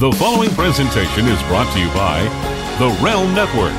The following presentation is brought to you by The Realm Network.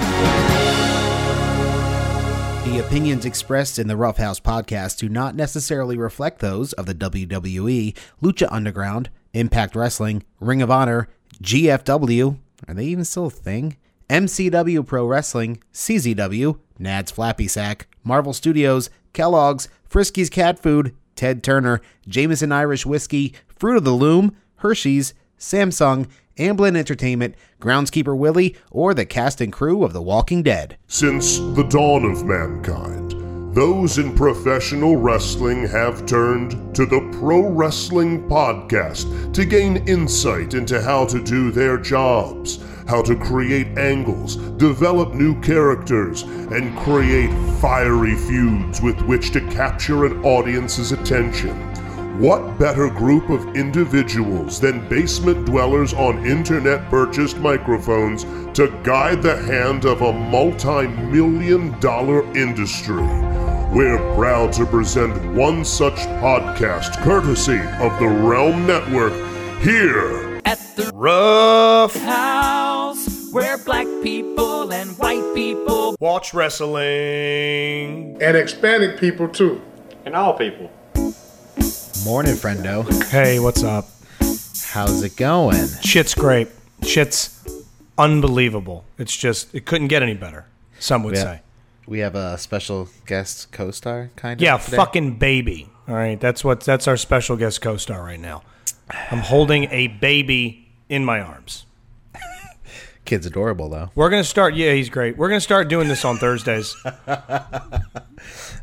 The opinions expressed in the Roughhouse podcast do not necessarily reflect those of the WWE, Lucha Underground, Impact Wrestling, Ring of Honor, GFW, are they even still a thing? MCW Pro Wrestling, CZW, Nad's Flappy Sack, Marvel Studios, Kellogg's, Frisky's Cat Food, Ted Turner, Jameson Irish Whiskey, Fruit of the Loom, Hershey's, Samsung, Amblin Entertainment, Groundskeeper Willie, or the cast and crew of The Walking Dead. Since the dawn of mankind, those in professional wrestling have turned to the Pro Wrestling Podcast to gain insight into how to do their jobs, how to create angles, develop new characters, and create fiery feuds with which to capture an audience's attention. What better group of individuals than basement dwellers on internet purchased microphones to guide the hand of a multi million dollar industry? We're proud to present one such podcast courtesy of the Realm Network here. At the Rough house where black people and white people Watch Wrestling. and Hispanic people too. And all people. Morning, friendo. Hey, what's up? How's it going? Shit's great. Shit's unbelievable. It's just, it couldn't get any better, some would Yeah. say. We have a special guest co-star, kind of. Yeah, today. fucking baby. All right, that's what that's our special guest co-star right now. I'm holding a baby in my arms. Kid's adorable though. We're gonna start. Yeah, he's great. We're gonna start doing this on Thursdays.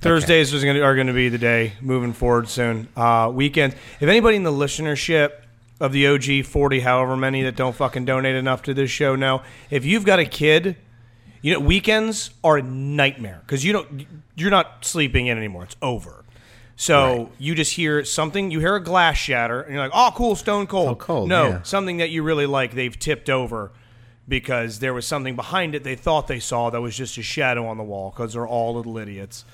Thursdays is gonna, are going to be the day moving forward soon. Uh, weekends. If anybody in the listenership of the OG forty, however many that don't fucking donate enough to this show know, if you've got a kid, you know weekends are a nightmare because you don't you're not sleeping in anymore. It's over. So you just hear something, you hear a glass shatter, and you're like, "Oh, cool, Stone Cold." Stone Cold, no, yeah. something that you really like, they've tipped over because there was something behind it they thought they saw that was just a shadow on the wall because they're all little idiots.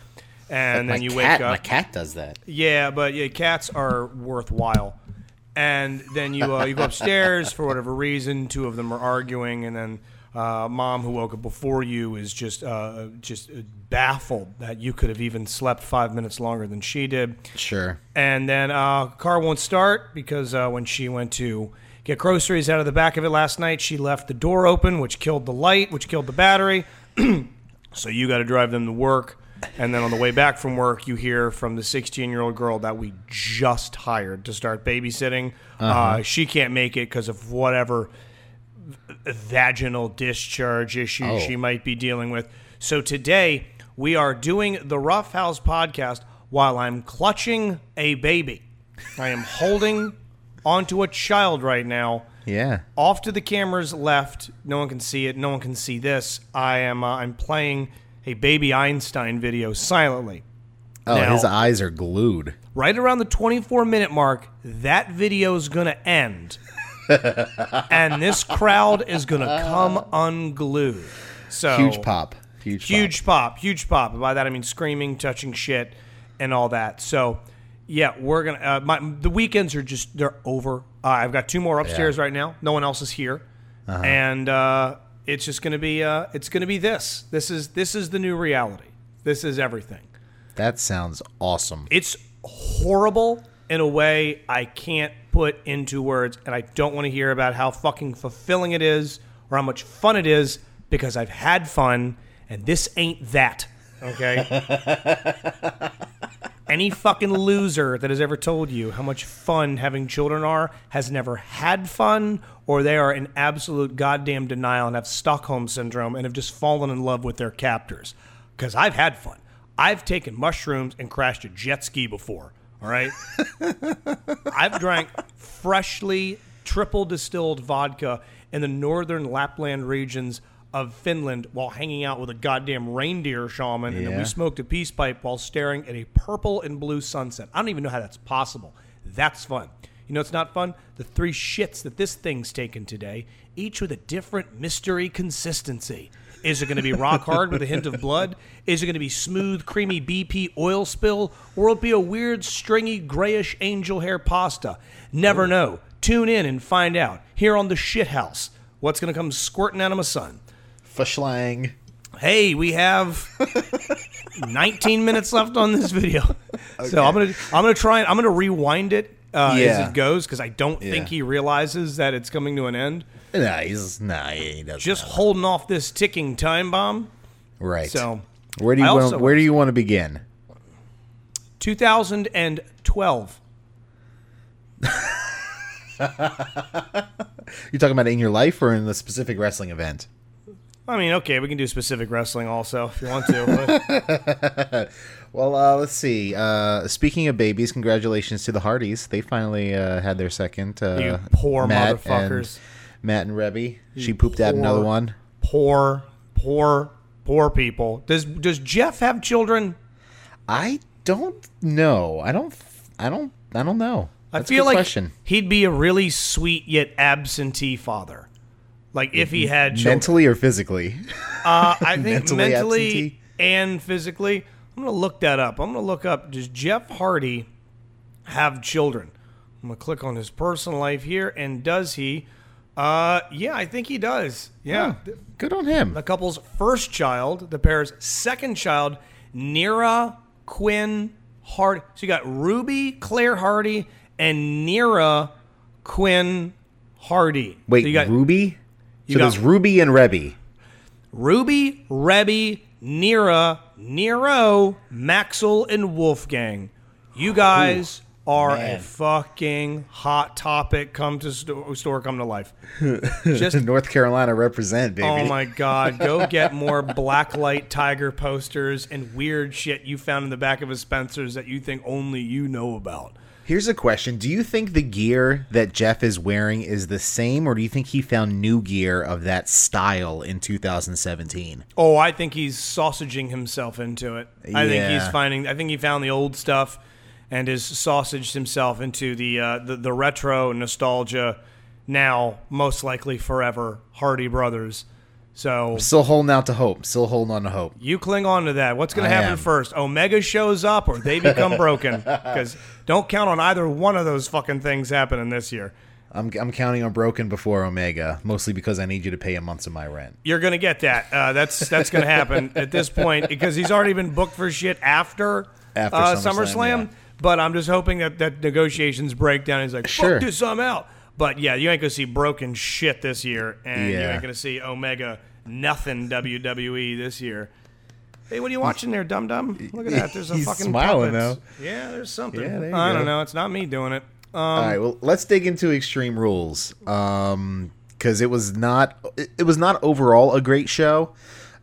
And my then you cat, wake up. My cat does that. Yeah, but yeah, cats are worthwhile. And then you uh, you go upstairs for whatever reason. Two of them are arguing, and then uh, mom, who woke up before you, is just uh, just baffled that you could have even slept five minutes longer than she did. Sure. And then uh, car won't start because uh, when she went to get groceries out of the back of it last night, she left the door open, which killed the light, which killed the battery. so you got to drive them to work. And then on the way back from work, you hear from the 16 year old girl that we just hired to start babysitting. uh she can't make it because of whatever vaginal discharge issue Oh. she might be dealing with. So today we are doing the Rough House podcast while I'm clutching a baby. I am holding onto a child right now. Yeah. Off to the camera's left, no one can see it. No one can see this. I am uh, I'm playing a baby Einstein video silently. Oh, Now- his eyes are glued. Right around the 24 minute mark, that video is going to end. and this crowd is going to come unglued. So Huge pop. Huge. huge pop, huge pop. And by that I mean screaming, touching shit, and all that. So, yeah, we're gonna. Uh, my the weekends are just they're over. Uh, I've got two more upstairs right now. No one else is here, and uh, it's just gonna be. Uh, it's gonna be this. This is this is the new reality. This is everything. That sounds awesome. It's horrible in a way I can't put into words, and I don't want to hear about how fucking fulfilling it is or how much fun it is because I've had fun, and this ain't that. Okay. Any fucking loser that has ever told you how much fun having children are has never had fun, or they are in absolute goddamn denial and have Stockholm syndrome and have just fallen in love with their captors. Because I've had fun. I've taken mushrooms and crashed a jet ski before. All right. I've drank freshly triple distilled vodka in the northern Lapland regions of Finland while hanging out with a goddamn reindeer shaman, and then we smoked a peace pipe while staring at a purple and blue sunset. I don't even know how that's possible. That's fun. You know, it's not fun. The three shits that this thing's taken today, each with a different mystery consistency. Is it going to be rock hard with a hint of blood? Is it going to be smooth, creamy BP oil spill? Or will it be a weird, stringy, grayish angel hair pasta? Never know. Tune in and find out here on the Shithouse what's going to come squirting out of my son. Fashlang. Hey, we have 19 minutes left on this video, so I'm gonna I'm gonna try and I'm gonna rewind it uh, Yeah. as it goes because I don't think he realizes that it's coming to an end. Nah, he's nah, he doesn't. Just know. holding off this ticking time bomb. right. So where do you want, where do you want to begin? 2012. You're talking about in your life or in the specific wrestling event? I mean, okay, we can do specific wrestling also if you want to. Well, uh, let's see. Uh, speaking of babies, congratulations to the Hardys. They finally uh, had their second. Uh, You poor Matt motherfuckers. And, Matt and Reby. She pooped out another one. poor, poor, poor people. Does does Jeff have children? I don't know. I don't. I don't. I don't know. That's I feel like question. he'd be a really sweet yet absentee father. Like if he had children. mentally or physically. Uh, I think mentally mentally, and physically. I'm gonna look that up. I'm gonna look up. Does Jeff Hardy have children? I'm gonna click on his personal life here, and does he? Uh, yeah, I think he does. Yeah, Good on him. the couple's first child, the pair's second child, Nera Quinn Hardy. So you got Ruby Claire Hardy and Nera Quinn Hardy. Wait, so you got Ruby. You So got- there's Ruby and Reby. Ruby, Reby, Nera, Nero, Maxwell, and Wolfgang. You guys are a fucking hot topic. Come to sto- store, come to life. Just North Carolina represent, baby. oh my god, go get more blacklight tiger posters and weird shit you found in the back of a Spencer's that you think only you know about. Here's a question: Do you think the gear that Jeff is wearing is the same, or do you think he found new gear of that style in 2017? Oh, I think he's sausaging himself into it. I think he's finding. I think he found the old stuff and has sausaged himself into the uh, the, the retro nostalgia. Now, most likely forever, Hardy Brothers. So Still holding out to hope. Still holding on to hope. you cling on to that. What's going I to happen am. first? Omega shows up, or they become broken? Because don't count on either one of those fucking things happening this year. I'm, I'm counting on broken before Omega, mostly because I need you to pay a month of my rent. You're gonna get that. Uh, that's that's gonna happen at this point because he's already been booked for shit after, After uh, SummerSlam, SummerSlam. yeah. But I'm just hoping that that negotiations break down. He's like, Sure. fuck this, I'm out. But yeah, you ain't gonna see broken shit this year, and you ain't gonna see Omega nothing WWE this year. Hey, what are you watching there, dum dum? Look at that. There's a fucking. He's fucking smiling, puppets. Yeah, there's something. Yeah, there you I don't know. It's not me doing it. Um, All right, well, let's dig into Extreme Rules, um, because it was not it, it was not overall a great show.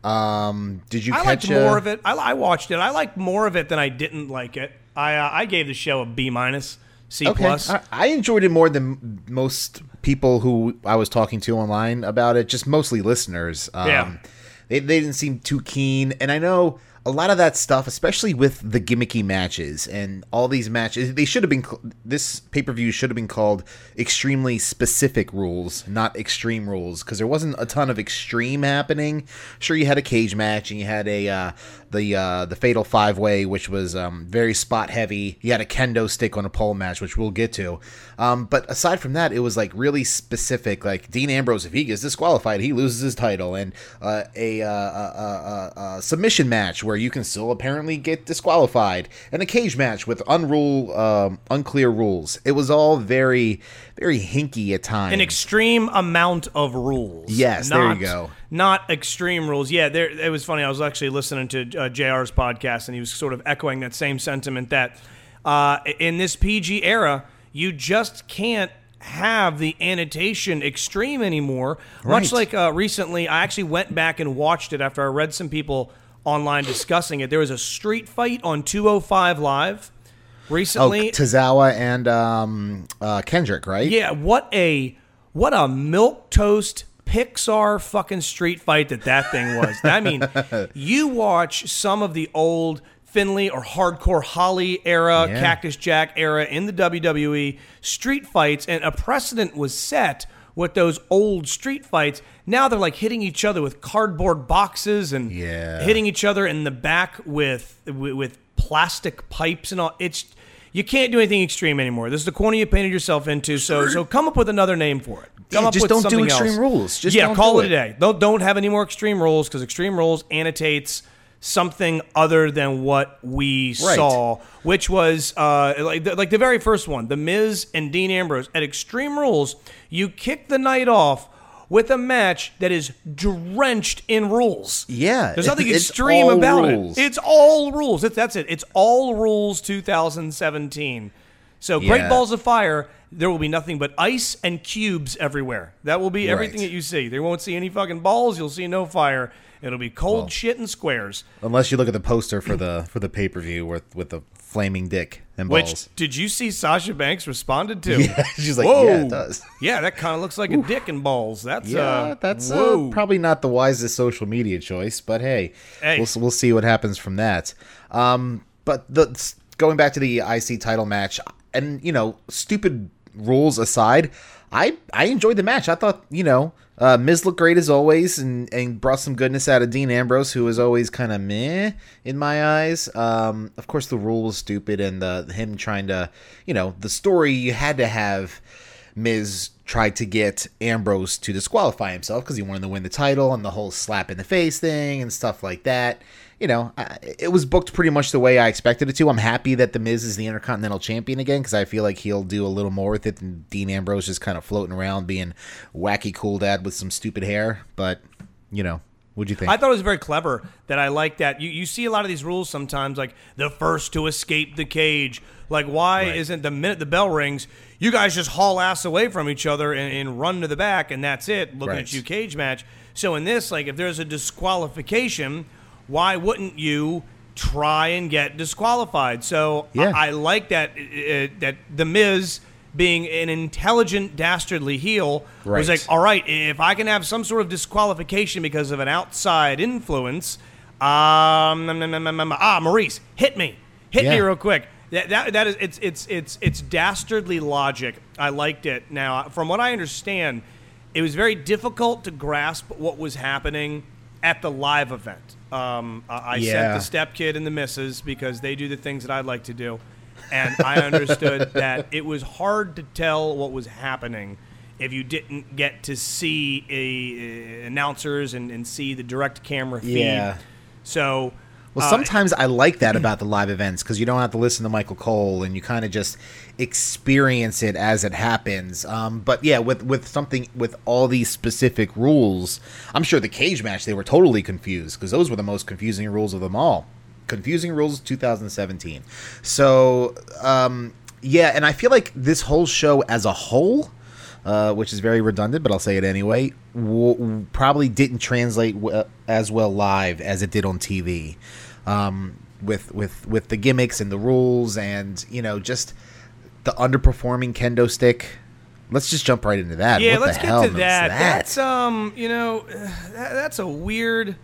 Um, did you I catch liked uh, more of it. I, I watched it. I liked more of it than I didn't like it. I uh, I gave the show a B minus, C Okay, plus. I, I enjoyed it more than most people who I was talking to online about it. Just mostly listeners. Um, Yeah. They they didn't seem too keen, and I know a lot of that stuff, especially with the gimmicky matches and all these matches. They should have been. This pay per view should have been called extremely specific rules, not extreme rules, because there wasn't a ton of extreme happening. Sure, you had a cage match and you had a uh, the uh, the fatal five way, which was um, very spot heavy. You had a kendo stick on a pole match, which we'll get to. Um, but aside from that, it was like really specific. Like Dean Ambrose, if he gets disqualified, he loses his title, and uh, a, uh, a, submission match where you can still apparently get disqualified, and a cage match with unrule um, unclear rules. It was all very very hinky at times. An extreme amount of rules. Yes, there you Not- go. Not extreme rules. Yeah, there. It was funny. I was actually listening to uh, Jr's podcast, and he was sort of echoing that same sentiment that uh, in this PG era, you just can't have the annotation extreme anymore. Much like uh, recently, I actually went back and watched it after I read some people online discussing it. There was a street fight on 205 Live recently. oh. Tozawa and um, uh, Kendrick, right? Yeah, what a what a milk toast Pixar fucking street fight that that thing was. I mean, you watch some of the old Finlay or hardcore Holly era, Yeah. Cactus Jack era in the WWE street fights, and a precedent was set with those old street fights. Now they're like hitting each other with cardboard boxes and Yeah. hitting each other in the back with with, with plastic pipes and all. It's You can't do anything extreme anymore. This is the corner you painted yourself into. So, so come up with another name for it. Come Yeah, up just with don't do extreme else. rules. Just yeah, call do it a day. Don't don't have any more extreme rules because extreme rules annotates something other than what we Right. saw, which was uh, like the, like the very first one, the Miz and Dean Ambrose at Extreme Rules. You kick the night off with a match that is drenched in rules. Yeah, there's nothing extreme about rules. it. It's all rules. It's, that's it. It's all rules 2017. So Great Balls of Fire, there will be nothing but ice and cubes everywhere. That will be everything Right. that you see. They won't see any fucking balls. You'll see no fire. It'll be cold shit and squares. Unless you look at the poster for the for the pay per view with with the flaming dick and Which balls. did you see? Sasha Banks responded to. Yeah, she's like, Whoa. yeah, it does. Yeah, that kind of looks like a dick and balls. That's Yeah, uh, that's uh, probably not the wisest social media choice, but hey, Hey. we'll we'll see what happens from that. Um, but the going back to the IC title match, and you know, stupid rules aside, I I enjoyed the match. I thought you know. Uh, Miz looked great as always, and, and brought some goodness out of Dean Ambrose, who was always kind of meh in my eyes. Um, of course, the rule was stupid, and the him trying to, you know, the story you had to have Miz tried to get Ambrose to disqualify himself because he wanted to win the title and the whole slap in the face thing and stuff like that. You know, it was booked pretty much the way I expected it to. I'm happy that The Miz is the Intercontinental Champion again because I feel like he'll do a little more with it than Dean Ambrose just kind of floating around being wacky cool dad with some stupid hair. But, you know, what'd you think? I thought it was very clever that I like that. You, you see a lot of these rules sometimes, like the first to escape the cage. Like, why Right. isn't the minute the bell rings, you guys just haul ass away from each other and, and run to the back, and that's it, looking Right. at you cage match. So in this, like, if there's a disqualification, why wouldn't you try and get disqualified? So Yeah. I, I like that uh, that the Miz. Being an intelligent, dastardly heel was like, all right, if I can have some sort of disqualification because of an outside influence, um, ah, Maryse, hit me, hit me real quick. That, that, that is, it's, it's, it's, it's dastardly logic. I liked it. Now, from what I understand, it was very difficult to grasp what was happening at the live event. Um, I I Yeah. sent the step kid and the missus because they do the things that I'd like to do. And I understood that it was hard to tell what was happening if you didn't get to see a, uh, announcers and, and see the direct camera feed. Yeah. So, Well, uh, sometimes I like that about the live events because you don't have to listen to Michael Cole and you kind of just experience it as it happens. Um, but yeah, with with something with all these specific rules, I'm sure the cage match they were totally confused because those were the most confusing rules of them all. Confusing rules 2017. So um, yeah, and I feel like this whole show as a whole. Uh, which is very redundant, but I'll say it anyway. W- probably didn't translate w- as well live as it did on TV, um, with with with the gimmicks and the rules, and you know just the underperforming kendo stick. Let's just jump right into that. yeah, What let's the get to that. that? That's um, you know, that, that's a weird.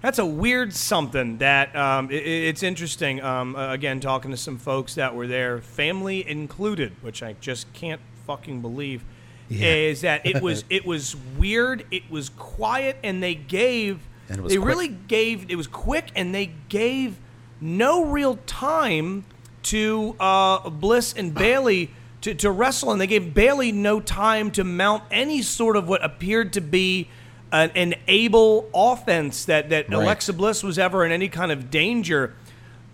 That's a weird something that um, i i- it's interesting. Um, uh, again, talking to some folks that were there, family included, which I just can't fucking believe, is that it was it was weird. It was quiet, and they gave And it was they quick. really gave it was quick, and they gave no real time to uh, Bliss and Bayley to, to wrestle, and they gave Bayley no time to mount any sort of what appeared to be an, an able offense that that Right. Alexa Bliss was ever in any kind of danger.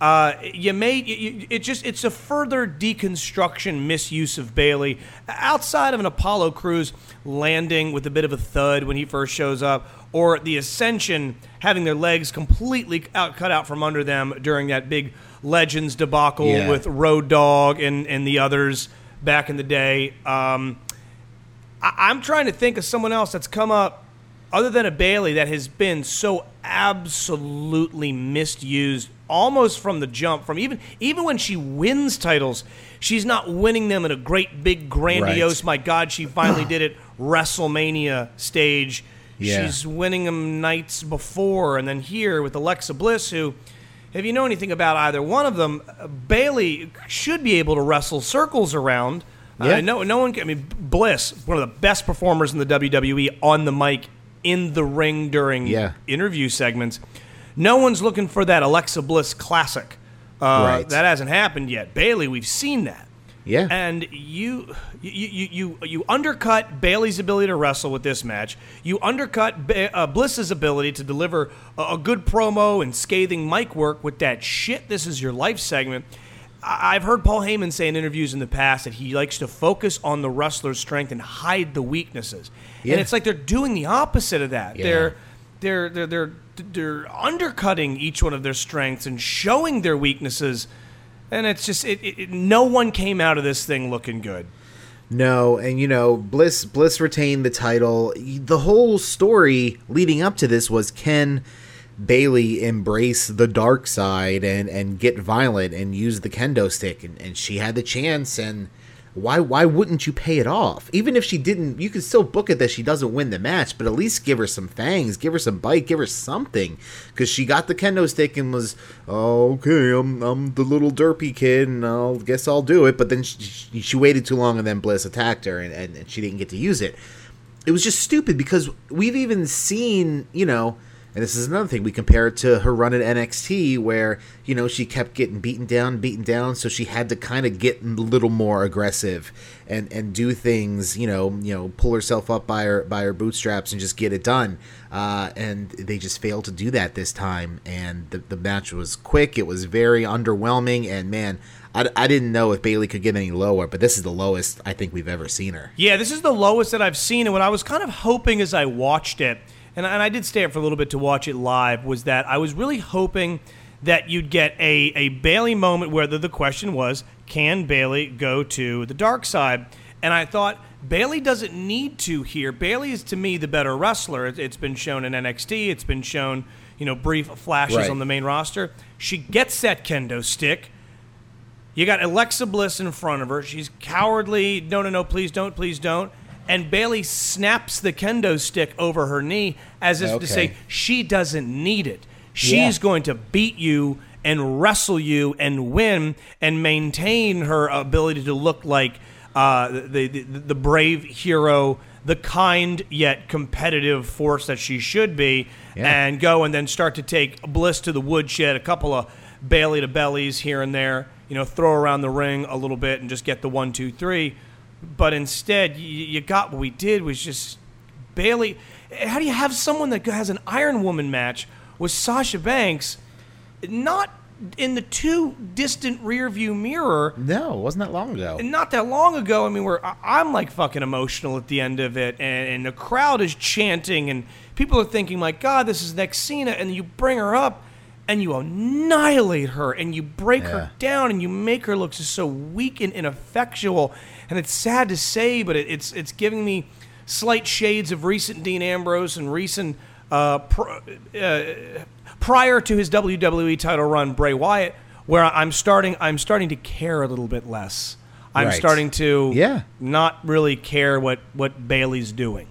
Uh, you made you, you- it just it's a further deconstruction misuse of Bayley outside of an Apollo Crews landing with a bit of a thud when he first shows up, or the Ascension having their legs completely out, cut out from under them during that big Legends debacle Yeah. with Road Dog and and the others back in the day. Um, I, I'm trying to think of someone else that's come up other than a Bayley that has been so absolutely misused almost from the jump from even even when she wins titles she's not winning them in a great big grandiose Right. my god she finally did it WrestleMania stage Yeah. she's winning them nights before and then here with Alexa Bliss who if you know anything about either one of them uh, Bayley should be able to wrestle circles around Yeah. uh, no, no one. Can, I mean, Bliss, one of the best performers in the WWE on the mic, in the ring during Yeah. interview segments. No one's looking for that Alexa Bliss classic, Uh, Right. That hasn't happened yet. Bayley, we've seen that. Yeah. And you, you, you, you, you undercut Bayley's ability to wrestle with this match. You undercut ba- uh, Bliss's ability to deliver a, a good promo and scathing mic work with that shit. This is your life segment. I- I've heard Paul Heyman say in interviews in the past that he likes to focus on the wrestler's strength and hide the weaknesses. Yeah. And it's like they're doing the opposite of that. Yeah. They're they're they're they're they're undercutting each one of their strengths and showing their weaknesses. And it's just it, it, it- no one came out of this thing looking good. No, and you know, Bliss Bliss retained the title. The whole story leading up to this was Ken Bayley embrace the dark side and and get violent and use the kendo stick and, and she had the chance and why why wouldn't you pay it off? Even if she didn't, you could still book it that she doesn't win the match, but at least give her some fangs, give her some bite, give her something, because she got the kendo stick and was oh, okay. I'm I'm the little derpy kid, and I'll guess I'll do it. But then she, she, she waited too long, and then Bliss attacked her, and, and, and she didn't get to use it. It was just stupid because we've even seen, you know, and this is another thing we compare it to her run at NXT where you know she kept getting beaten down, beaten down, so she had to kind of get a little more aggressive and and do things, you know, you know, pull herself up by her by her bootstraps and just get it done. Uh, and they just failed to do that this time, and the the match was quick. It was very underwhelming, and man. I, I didn't know if Bayley could get any lower, but this is the lowest I think we've ever seen her. Yeah, this is the lowest that I've seen. And what I was kind of hoping as I watched it, and I, and I did stay up for a little bit to watch it live, was that I was really hoping that you'd get a, a Bayley moment where the, the question was, can Bayley go to the dark side? And I thought, Bayley doesn't need to here. Bayley is to me the better wrestler. It, it's been shown in NXT. It's been shown, you know, brief flashes Right. on the main roster. She gets that kendo stick. You got Alexa Bliss in front of her. She's cowardly. No, no, no, please don't, please don't. And Bayley snaps the kendo stick over her knee as if Okay. to say she doesn't need it. She's Yeah. going to beat you and wrestle you and win and maintain her ability to look like uh, the, the the brave hero, the kind yet competitive force that she should be, Yeah. and go and then start to take Bliss to the woodshed, a couple of Bayley to bellies here and there, you know, throw around the ring a little bit and just get the one, two, three. But instead, you, you got what we did was just Bayley. How do you have someone that has an Iron Woman match with Sasha Banks, not in the too distant rear view mirror? No, it wasn't that long ago. Not that long ago, I mean, where I'm like fucking emotional at the end of it, and, and the crowd is chanting, and people are thinking, "My God, this is next Cena," and you bring her up, and you annihilate her, and you break Yeah. her down, and you make her look just so weak and ineffectual, and it's sad to say, but it, it's it's giving me slight shades of recent Dean Ambrose and recent. Uh, pr- uh, prior to his WWE title run, Bray Wyatt, where I'm starting, I'm starting to care a little bit less. I'm Right. starting to Yeah. not really care what, what Bayley's doing.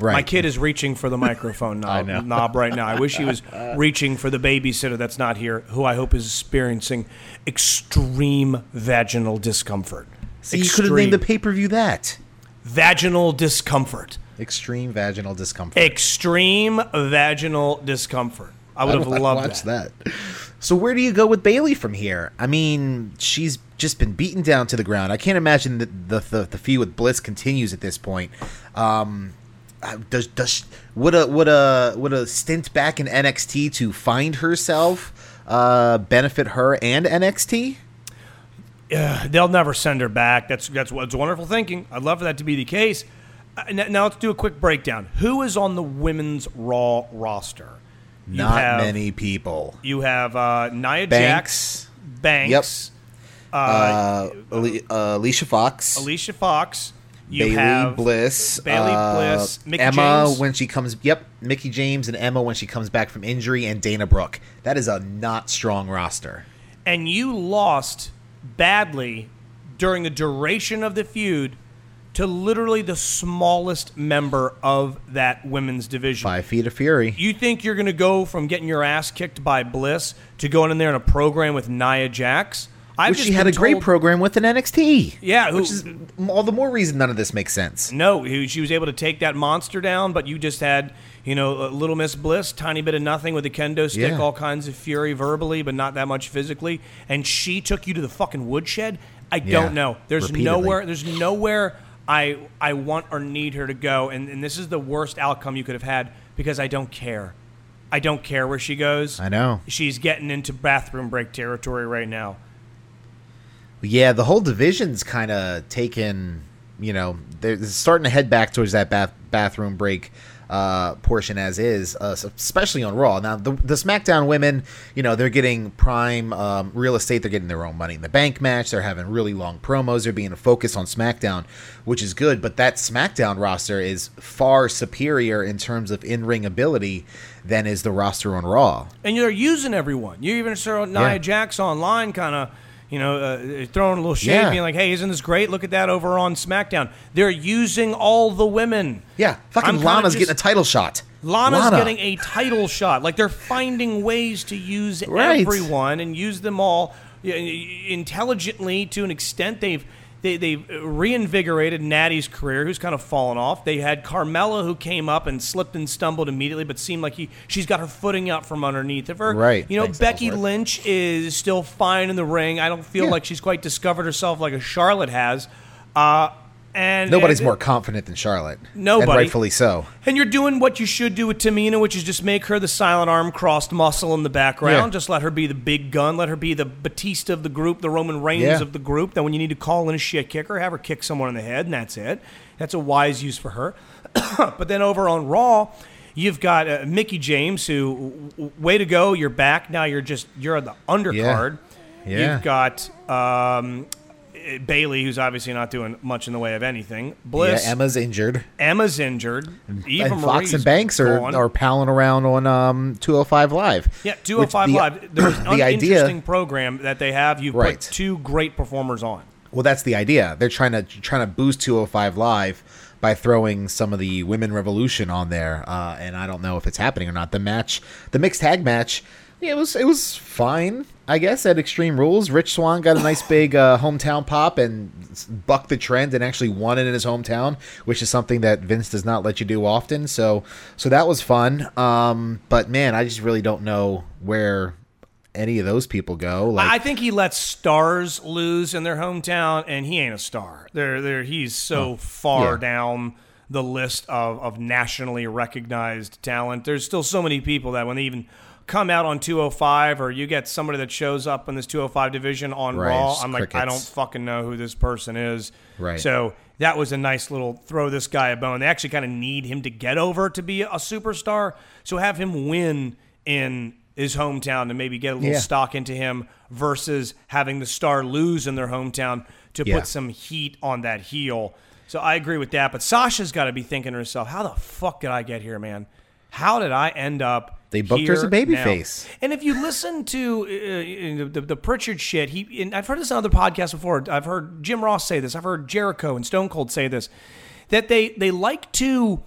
Right. My kid is reaching for the microphone knob, knob right now. I wish he was reaching for the babysitter that's not here, who I hope is experiencing extreme vaginal discomfort. See, you could have named the pay per view that. vaginal discomfort. Extreme vaginal discomfort. Extreme vaginal discomfort. I would have I'd loved watch that. that. So where do you go with Bayley from here? I mean, she's just been beaten down to the ground. I can't imagine that the the, the feud with Bliss continues at this point. Um, uh, does does would a would a would a stint back in NXT to find herself uh, benefit her and NXT? Uh, they'll never send her back. That's that's what's wonderful thinking. I'd love for that to be the case. Uh, n- now let's do a quick breakdown. Who is on the women's Raw roster? You Not have- many people. You have uh, Nia Banks. Jax, Banks, Uh, Ali- uh, Alicia Fox. Alicia Fox. You Bayley Bliss, Bayley uh, Bliss, Mickie Emma James. when she comes. Yep, Mickie James and Emma when she comes back from injury, and Dana Brooke. That is a not strong roster. and you lost badly during the duration of the feud to literally the smallest member of that women's division. Five feet of fury. You think you're going to go from getting your ass kicked by Bliss to going in there in a program with Nia Jax? I've she had a been great program with an NXT. Yeah, who- which is all the more reason none of this makes sense. No, she was able to take that monster down, but you just had, you know, a Little Miss Bliss, tiny bit of nothing with a kendo stick, Yeah. all kinds of fury verbally, but not that much physically. And she took you to the fucking woodshed. I Yeah, don't know. There's repeatedly. nowhere. There's nowhere I I want or need her to go, and, and this is the worst outcome you could have had because I don't care. I don't care where she goes. I know. She's getting into bathroom break territory right now. Yeah, the whole division's kind of taken. You know, they're they're starting to head back towards that bath, bathroom break uh, portion as is, uh, especially on Raw. Now, the, the SmackDown women, you know, they're getting prime um, real estate. They're getting their own Money in the Bank match. They're having really long promos. They're being a focus on SmackDown, which is good. But that SmackDown roster is far superior in terms of in ring ability than is the roster on Raw. and you're using everyone. You even saw Nia Yeah. Jax online, kind of, you know, uh, throwing a little shade, Yeah. being like, "Hey, isn't this great? Look at that over on SmackDown." They're using all the women. Yeah, fucking Lana's just- getting a title shot. Lana's Lana. getting a title shot. Like they're finding ways to use Right. everyone and use them all intelligently to an extent. They've they, they've reinvigorated Natty's career, who's kind of fallen off. They had Carmella, who came up and slipped and stumbled immediately, but seemed like he she's got her footing out from underneath of her. Right. You know, Thanks, Becky Ellsworth. Lynch is still fine in the ring. I don't feel Yeah. like she's quite discovered herself like a Charlotte has. Uh, and Nobody's and- more confident than Charlotte. Nobody. And rightfully so. and you're doing what you should do with Tamina, which is just make her the silent arm crossed muscle in the background. Yeah. Just let her be the big gun. Let her be the Batista of the group, the Roman Reigns Yeah. of the group. That when you need to call in a shit kicker, have her kick someone in the head, and that's it. That's a wise use for her. but then over on Raw, you've got uh, Mickie James, who w- way to go. You're back now. You're just you're on the undercard. Yeah. You've got. Um, Bayley, who's obviously not doing much in the way of anything. Bliss, Yeah, Emma's injured. Emma's injured. Eva and Fox Marie's and Banks are, gone. are palling around on um, 205 Live. yeah, 205 the- Live. There's an the idea, interesting program that they have. You Right. put two great performers on. well, that's the idea. They're trying to trying to boost 205 Live by throwing some of the Women Revolution on there, uh, and I don't know if it's happening or not. The match, the mixed tag match, yeah, it was it was fine, I guess. At Extreme Rules, Rich Swann got a nice big uh, hometown pop and bucked the trend and actually won it in his hometown, which is something that Vince does not let you do often. So so that was fun. Um, but man, I just really don't know where any of those people go. Like, I think he lets stars lose in their hometown, and he ain't a star. They're, they're, he's so far Yeah. down the list of, of nationally recognized talent. There's still so many people that when they even come out on 205 or you get somebody that shows up in this 205 division on Right, Raw, I'm like, I don't fucking know who this person is. Right. So that was a nice little throw this guy a bone. They actually kind of need him to get over to be a superstar. So have him win in his hometown and maybe get a little Yeah. stock into him versus having the star lose in their hometown to Yeah. put some heat on that heel. So I agree with that. But Sasha's got to be thinking to herself, how the fuck did I get here, man? How did I end up? They booked her as a here now?" babyface. And if you listen to uh, uh, the, the Prichard shit, he and I've heard this on other podcasts before. I've heard Jim Ross say this. I've heard Jericho and Stone Cold say this. That they they like to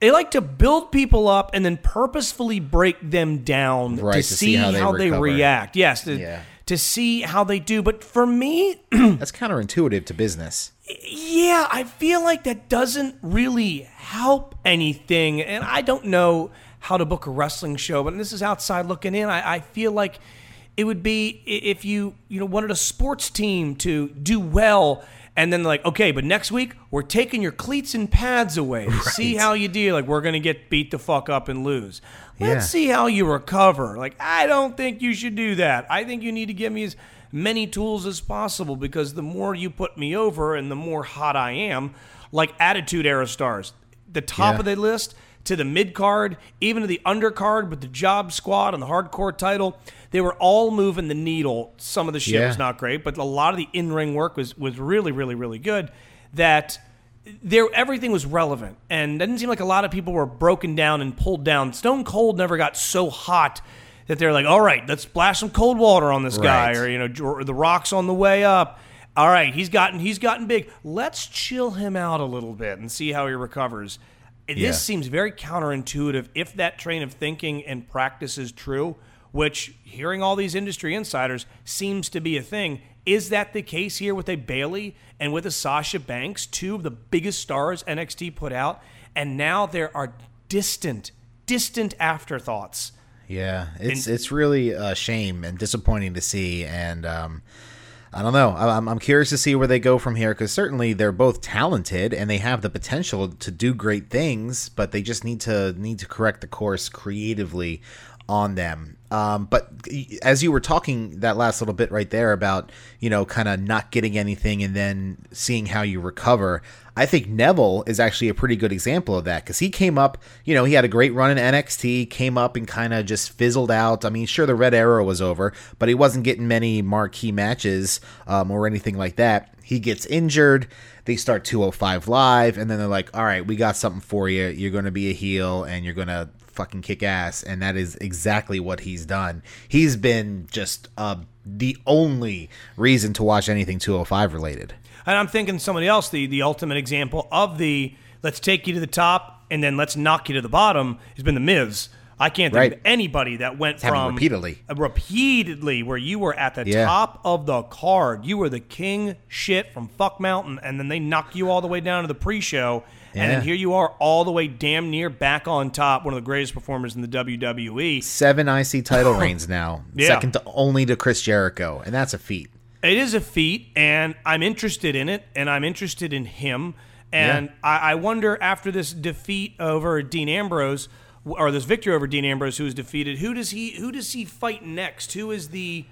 they like to build people up and then purposefully break them down Right, to, to see, see how they recover. react. Yes, to, Yeah. to see how they do. But for me, that's counterintuitive to business. yeah, I feel like that doesn't really help anything. And I don't know how to book a wrestling show, but this is outside looking in. I, I feel like it would be if you you know wanted a sports team to do well. And then like, okay, but next week we're taking your cleats and pads away to see how you do. Like, we're gonna get beat the fuck up and lose. Let's Yeah. see how you recover. Like, I don't think you should do that. I think you need to give me as many tools as possible because the more you put me over and the more hot I am, like Attitude Era stars, the top Yeah. of the list to the mid card, even to the undercard with the Job Squad and the Hardcore title, they were all moving the needle. Some of the shit Yeah. was not great, but a lot of the in ring work was was really, really, really good. That there everything was relevant and it didn't seem like a lot of people were broken down and pulled down stone cold never got so hot that they're like all right let's splash some cold water on this guy or you know or the rocks on the way up all right he's gotten he's gotten big let's chill him out a little bit and see how he recovers this Yeah. seems very counterintuitive if that train of thinking and practice is true which hearing all these industry insiders seems to be a thing. Is that the case here with a Bayley and with a Sasha Banks, two of the biggest stars NXT put out, and now there are distant, distant afterthoughts. Yeah, it's it's really a shame and disappointing to see, and um, I don't know. I'm I'm curious to see where they go from here because certainly they're both talented and they have the potential to do great things, but they just need to need to correct the course creatively on them. Um, but as you were talking that last little bit right there about you know kind of not getting anything and then seeing how you recover, I think Neville is actually a pretty good example of that because he came up, you know, he had a great run in NXT, came up and kind of just fizzled out. I mean, sure, the Red Arrow was over, but he wasn't getting many marquee matches um, or anything like that. He gets injured. They start 205 live, and then they're like, all right, we got something for you. You're going to be a heel and you're going to fucking kick ass. And that is exactly what he's done. He's been just uh, the only reason to watch anything 205 related. And I'm thinking somebody else, the the ultimate example of the let's take you to the top and then let's knock you to the bottom has been the Miz. I can't think Right. of anybody that went happened from repeatedly. uh, repeatedly where you were at the Yeah. top of the card. You were the king shit from Fuck Mountain, and then they knock you all the way down to the pre-show, and then here you are all the way damn near back on top, one of the greatest performers in the. WWE. Seven IC title reigns now, Yeah. second to only to Chris Jericho, and that's a feat. It is a feat, and I'm interested in it, and I'm interested in him. And I, I wonder after this defeat over Dean Ambrose, or this victory over Dean Ambrose, who was defeated, who does he who does he fight next? Who is the?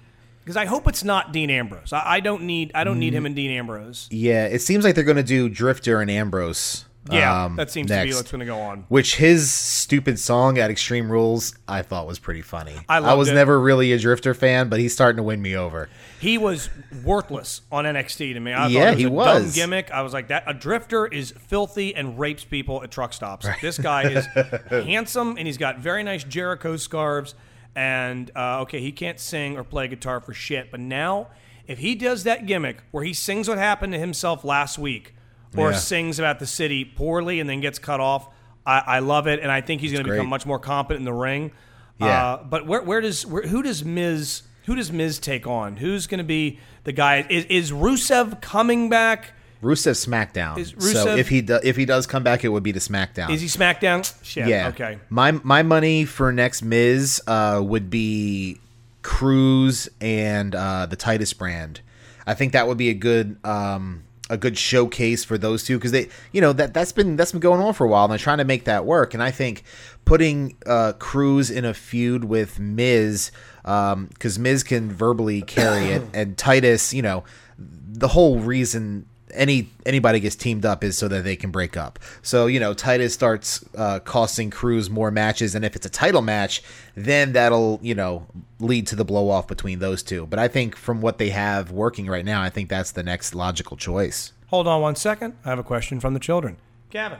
Because I hope it's not Dean Ambrose. I, I don't need I don't need mm. him and Dean Ambrose. Yeah, it seems like they're going to do Drifter and Ambrose. Yeah, um, that seems to be what's going to go on. Which his stupid song at Extreme Rules, I thought was pretty funny. I loved was it. never really a Drifter fan, but he's starting to win me over. He was worthless on NXT to me. I Yeah, was he a dumb was. gimmick. I was like, that a drifter is filthy and rapes people at truck stops. This guy is handsome and he's got very nice Jericho scarves. And uh, okay, he can't sing or play guitar for shit. But now, if he does that gimmick where he sings what happened to himself last week, or Yeah. sings about the city poorly and then gets cut off, I, I love it. And I think he's going to become much more competent in the ring. Yeah. Uh, but where where does where, who does Miz who does Miz take on? Who's going to be the guy? Is is Rusev coming back? Rusev SmackDown. Is so if he do, if he does come back, it would be to SmackDown. Is he SmackDown? Shit. Yeah. Okay. My my money for next Miz uh, would be Crews and uh, the Titus brand. I think that would be a good um, a good showcase for those two because they you know that that's been that's been going on for a while and they're trying to make that work. And I think putting uh, Crews in a feud with Miz because Miz can verbally carry it and Titus, you know, the whole reason any anybody gets teamed up is so that they can break up. So you know, Titus starts uh, costing Crews more matches, and if it's a title match, then that'll you know lead to the blow off between those two. But I think from what they have working right now, I think that's the next logical choice. Hold on one second. I have a question from the children. Gavin.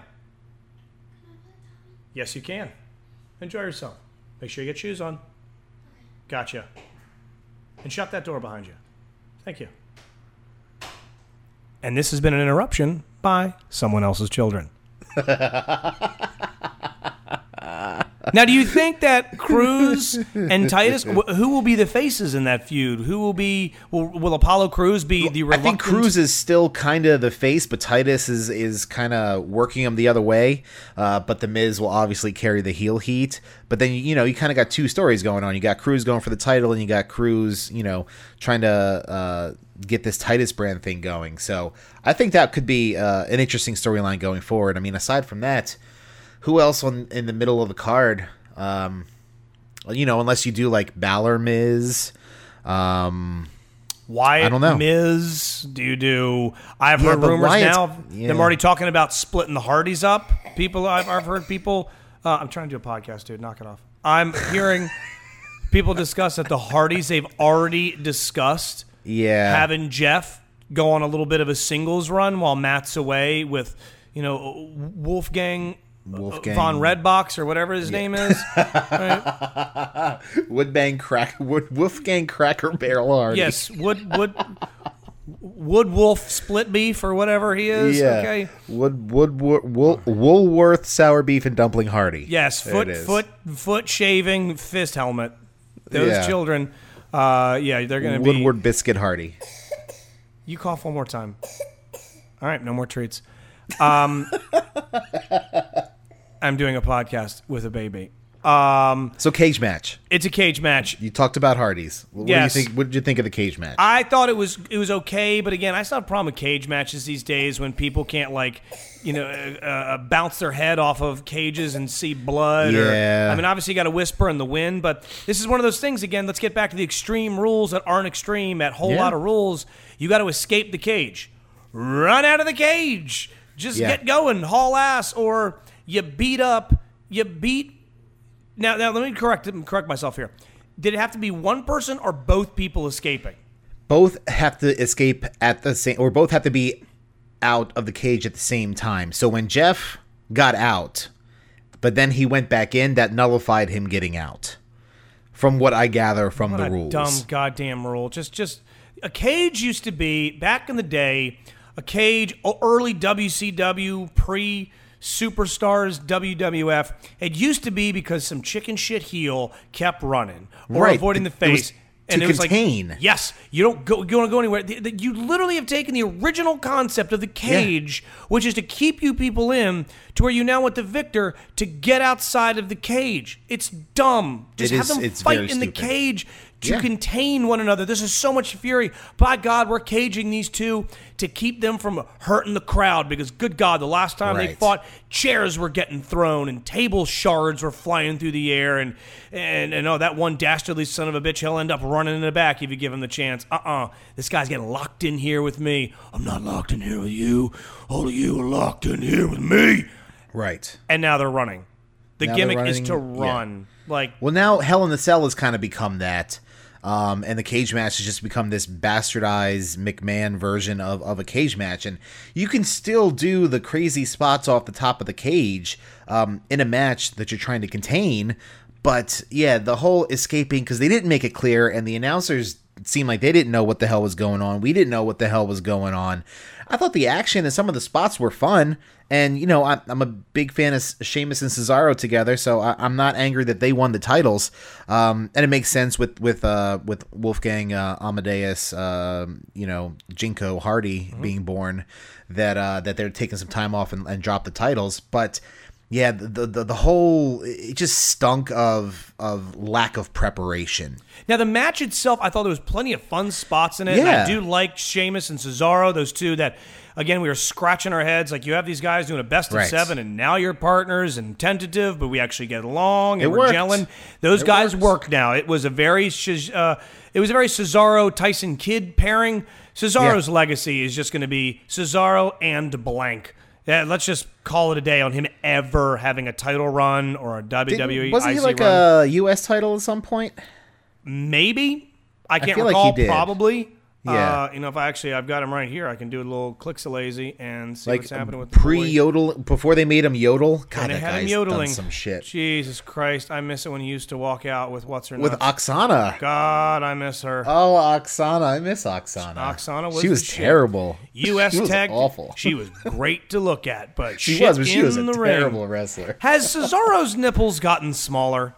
Yes, you can. Enjoy yourself. Make sure you get shoes on. Gotcha. And shut that door behind you. Thank you. And this has been an interruption by someone else's children. now, do you think that Crews and Titus, wh- who will be the faces in that feud? Who will be? Will, will Apollo Crews be the? I think Crews is still kind of the face, but Titus is is kind of working him the other way. Uh, but the Miz will obviously carry the heel heat. But then you know you kind of got two stories going on. You got Crews going for the title, and you got Crews, you know, trying to uh, get this Titus brand thing going. So I think that could be uh, an interesting storyline going forward. I mean, aside from that, who else on in the middle of the card? Um, you know, unless you do like Balor Miz. Um, Wyatt I don't know. Miz. Do you do? I've Yeah, heard rumors Wyatt's- now. yeah. Them already talking about splitting the Hardys up. People, I've, I've heard people. Uh, I'm trying to do a podcast, dude. Knock it off. I'm hearing people discuss that the Hardys they've already discussed yeah, having Jeff go on a little bit of a singles run while Matt's away with, you know, Wolfgang. Wolfgang. Von Redbox or whatever his name is. Woodbang crack Wood Wolfgang Cracker Barrel Hardy. Yes, Wood Wood Wood Wolf Split Beef or whatever he is. Yeah. Okay. Wood Wood Wool, Woolworth sour beef and dumpling Hardy. Yes, foot foot foot shaving fist helmet. those Yeah. children, uh, yeah, they're going to be. Woodward Biscuit Hardy. You cough one more time. All right, no more treats. Um, I'm doing a podcast with a baby. Um, So cage match. it's a cage match. You talked about Hardys. What Yes. do you think? What did you think of the cage match? I thought it was it was okay, but again, I still have a problem with cage matches these days when people can't like, you know, uh, uh, bounce their head off of cages and see blood. Yeah. Or, I mean, obviously you got to whisper in the wind, but this is one of those things. Again, let's get back to the extreme rules that aren't extreme. At whole Yeah. lot of rules, you got to escape the cage, run out of the cage, just Yeah. get going, haul ass, or you beat up, you beat now, now let me correct correct myself here. Did it have to be one person or both people escaping? both have to escape at the same, or both have to be out of the cage at the same time. So when Jeff got out, but then he went back in, that nullified him getting out. From what I gather from What the rules. dumb goddamn rule. Just, just a cage used to be back in the day. A cage, early WCW, pre superstars WWF. It used to be because some chicken shit heel kept running or Right. avoiding the It was face. to and it was contain. like, yes, you don't go, you don't go anywhere. The- the- You literally have taken the original concept of the cage, which is to keep you people in, to where you now want the victor to get outside of the cage. It's dumb. Just It have is- them fight in the cage to Yeah. contain one another. This is so much fury. By God, we're caging these two to keep them from hurting the crowd because, good God, the last time they fought, chairs were getting thrown and table shards were flying through the air. And, and, and oh, that one dastardly son of a bitch, he'll end up running in the back if you give him the chance. Uh uh This guy's getting locked in here with me. I'm not locked in here with you. All of you are locked in here with me. Right. And now they're running. The Now gimmick is to running, yeah. run. Like, Well, now Hell in the Cell has kind of become that. Um, and the cage match has just become this bastardized McMahon version of, of a cage match. And you can still do the crazy spots off the top of the cage um, in a match that you're trying to contain. But yeah, the whole escaping, because they didn't make it clear, and the announcers seemed like they didn't know what the hell was going on. We didn't know what the hell was going on. I thought the action and some of the spots were fun. And, you know, I'm, I'm a big fan of Sheamus and Cesaro together, so I, I'm not angry that they won the titles. Um, and it makes sense with with uh, with Wolfgang uh, Amadeus, um you know, Jinko Hardy being born, that uh, that they're taking some time off and, and drop the titles. But yeah, the, the the whole it just stunk of of lack of preparation. Now the match itself, I thought there was plenty of fun spots in it. and I do like Sheamus and Cesaro, those two that again we were scratching our heads like you have these guys doing a best of Right. seven and now you're partners and tentative, but we actually get along and It we're worked. gelling. Those It guys worked. work now. It was a very uh, it was a very Cesaro Tyson Kidd pairing. Cesaro's legacy is just going to be Cesaro and blank. Yeah, let's just call it a day on him ever having a title run or a WWE Didn't- wasn't he like run. a U.S. title at some point? Maybe. I can't feel like recall. he did. Probably. Yeah. Uh, you know, if I actually, I've got him right here. I can do a little clicks lazy and see Like what's happening with the pre yodel before they made him yodel. God, And that had him guy's yodeling. done some shit Jesus Christ, I miss it when he used to walk out with what's her name. with nuts. Oksana. God, I miss her. Oh, Oksana, I miss Oksana. Oksana was she was terrible. U.S. she was tag. awful. She was great to look at, but She was, but she in was a terrible ring. wrestler. Has Cesaro's nipples gotten smaller?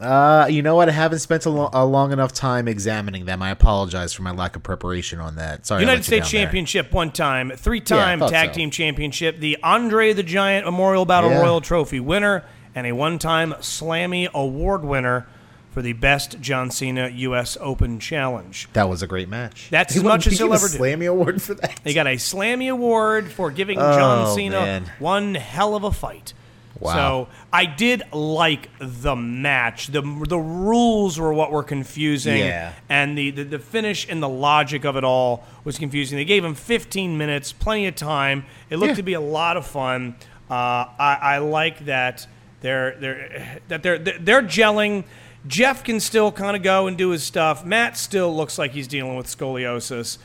Uh, you know what? I haven't spent a, lo- a long enough time examining them. I apologize for my lack of preparation on that. Sorry. United States down there. Championship one time, three-time Yeah, tag so. team championship, the Andre the Giant Memorial Battle Yeah. Royal Trophy winner, and a one-time Slammy Award winner for the best John Cena U.S. Open Challenge. That was a great match. That's He as much as he he'll ever do. Slammy award for that. They got a Slammy Award for giving John Oh, Cena man. one hell of a fight. Wow. So I did like the match. the The rules were what were confusing, Yeah. and the, the the finish and the logic of it all was confusing. They gave him 15 minutes, plenty of time. It looked Yeah. to be a lot of fun. Uh, I, I like that they're they're that they're they're gelling. Jeff can still kind of go and do his stuff. Matt still looks like he's dealing with scoliosis.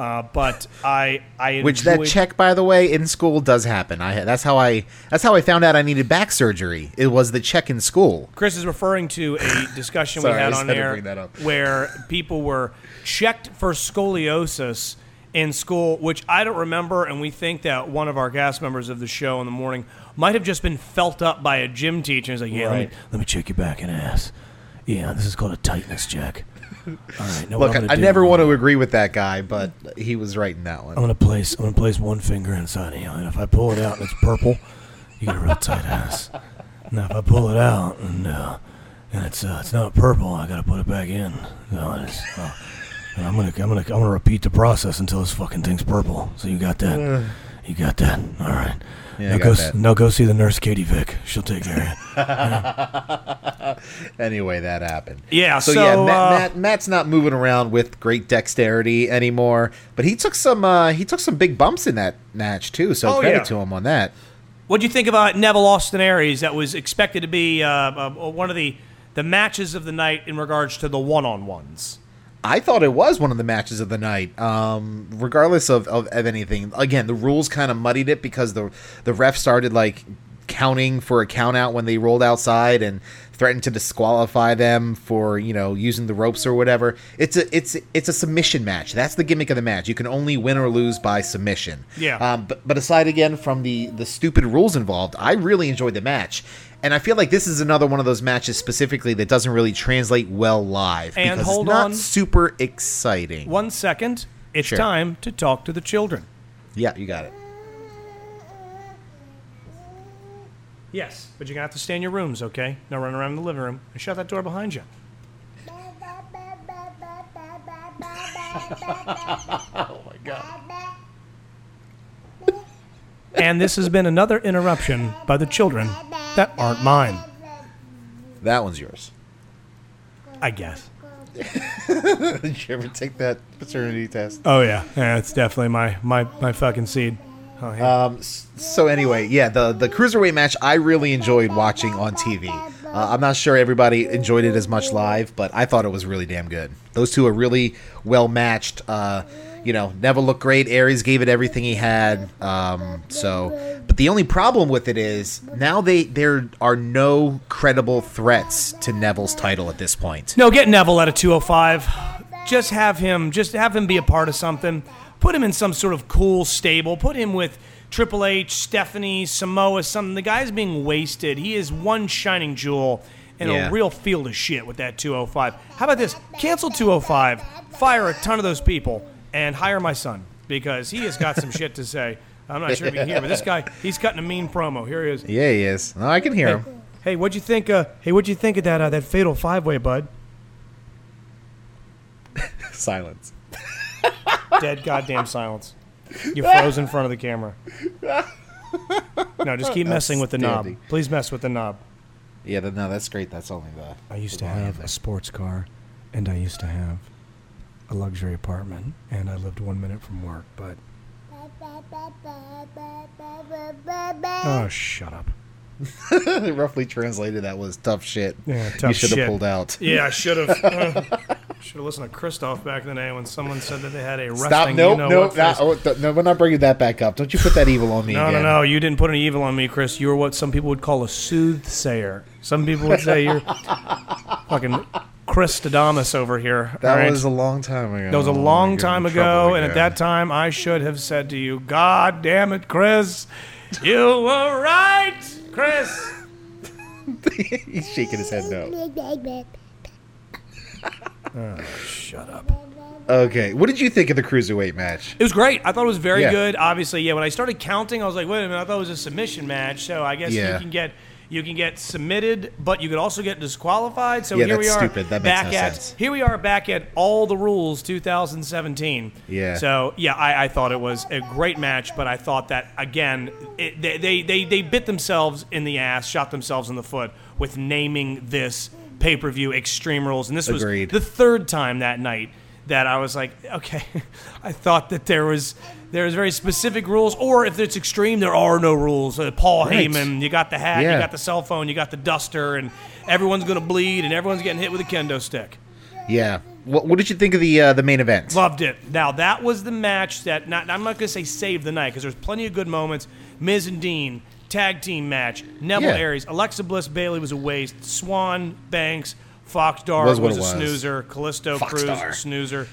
Uh, but I, I Which that check, by the way, in school does happen. I that's how I that's how I found out I needed back surgery. It was the check in school. Chris is referring to a discussion Sorry, we had on had there bring that up. where people were checked for scoliosis in school, which I don't remember, and we think that one of our cast members of the show in the morning might have just been felt up by a gym teacher. He's like, "Yeah, let, me, let me check your back and ass." Yeah, this is called a tightness check. Right. Look, I, I never want to agree with that guy, but he was right in that one. I'm gonna place. I'm gonna place one finger inside of you, and if I pull it out and it's purple, you get a real tight ass. Now, if I pull it out and uh, and it's uh, it's not purple, I gotta put it back in. No, it's, uh, and I'm gonna I'm gonna I'm gonna repeat the process until this fucking thing's purple. So you got that? You got that? All right. Yeah, now go that. now go see the nurse Katie Vick. She'll take care of you. anyway, that happened. Yeah, So, so, yeah, Matt, uh, Matt, Matt's not moving around with great dexterity anymore, but he took some uh, he took some big bumps in that match too. So Oh, credit yeah. to him on that. What do you think about Neville Austin Aries? That was expected to be uh, uh, one of the the matches of the night in regards to the one on ones. I thought it was one of the matches of the night. Um, regardless of, of, of anything, again, the rules kind of muddied it because the the ref started like counting for a count out when they rolled outside and threatened to disqualify them for you know using the ropes or whatever. It's a it's it's a submission match. That's the gimmick of the match. You can only win or lose by submission. Yeah. Um, but but aside again from the the stupid rules involved, I really enjoyed the match. And I feel like this is another one of those matches specifically that doesn't really translate well live And because hold it's not on. super exciting. One second. It's Sure. time to talk to the children. Yeah, you got it. Yes, but you're gonna have to stay in your rooms, okay? No run around the living room and shut that door behind you. Oh my god. And this has been another interruption by the children that aren't mine, That one's yours. I guess. Did you ever take that paternity test? Oh yeah, yeah, it's definitely my my my fucking seed. Oh yeah. Um, so anyway, yeah, the the cruiserweight match I really enjoyed watching on TV. Uh, I'm not sure everybody enjoyed it as much live, but I thought it was really damn good. Those two are really well matched. Uh, you know, Neville looked great. Aries gave it everything he had. Um, so, but the only problem with it is now they there are no credible threats to Neville's title at this point. No, get Neville at a 205. Just have him. Just have him be a part of something. Put him in some sort of cool stable. Put him with Triple H, Stephanie, Samoa. Something. The guy's being wasted. He is one shining jewel in Yeah. a real field of shit with that 205. How about this? Cancel 205. Fire a ton of those people and hire my son because he has got some shit to say. I'm not sure if you can hear, but this guy, he's cutting a mean promo. Here he is. Yeah, he is. No, I can hear him. Hey, what'd you think? Uh, hey, what'd you think of that uh, that fatal five way, bud? Silence. Dead goddamn silence. You froze in front of the camera. No, just keep messing with the knob. Outstanding. Please mess with the knob. Yeah, th- no, that's great. That's only the. I used the to have thing. a sports car, and I used to have a luxury apartment, and I lived one minute from work. But oh, shut up. roughly translated, that was tough shit. Yeah, you should have pulled out. Yeah, I should have. should have listened to Christoff back in the day when someone said that they had a wrestling. Stop! you Nope, know nope. Not, oh, no, we're not bringing that back up. Don't you put that evil on me No, again. no, no. You didn't put any evil on me, Chris. You were what some people would call a soothsayer. Some people would say you're fucking Chris Stadamus over here. That right? was a long time ago. That was a long time ago, and at that time, I should have said to you, "God damn it, Chris, you were right, Chris." he's shaking his head no. Ah, Shut up. Okay, what did you think of the cruiserweight match? It was great. I thought it was very Yeah. good. Obviously, yeah. When I started counting, I was like, "Wait a minute!" I thought it was a submission match. So I guess Yeah. you can get you can get submitted, but you could also get disqualified. So Yeah, here we are, stupid. That back no at sense. here we are back at all the rules 2017. Yeah. So yeah, I, I thought it was a great match, but I thought that again, it, they, they they they bit themselves in the ass, shot themselves in the foot with naming this pay per view Extreme Rules, and this was the third time that night that I was like, okay, I thought that there was there was very specific rules, or if it's extreme, there are no rules. Uh, Paul Right. Heyman, you got the hat, Yeah. you got the cell phone, you got the duster, and everyone's gonna bleed, and everyone's getting hit with a kendo stick. Yeah. What, what did you think of the uh, the main event? Loved it. Now that was the match that not, I'm not gonna say saved the night because there's plenty of good moments. Miz and Dean tag team match. Neville Yeah. Aries, Alexa Bliss, Bayley was a waste. Swann, Banks, Fox Dar Was was, a was. snoozer. Callisto Fox Cruz Dar. snoozer.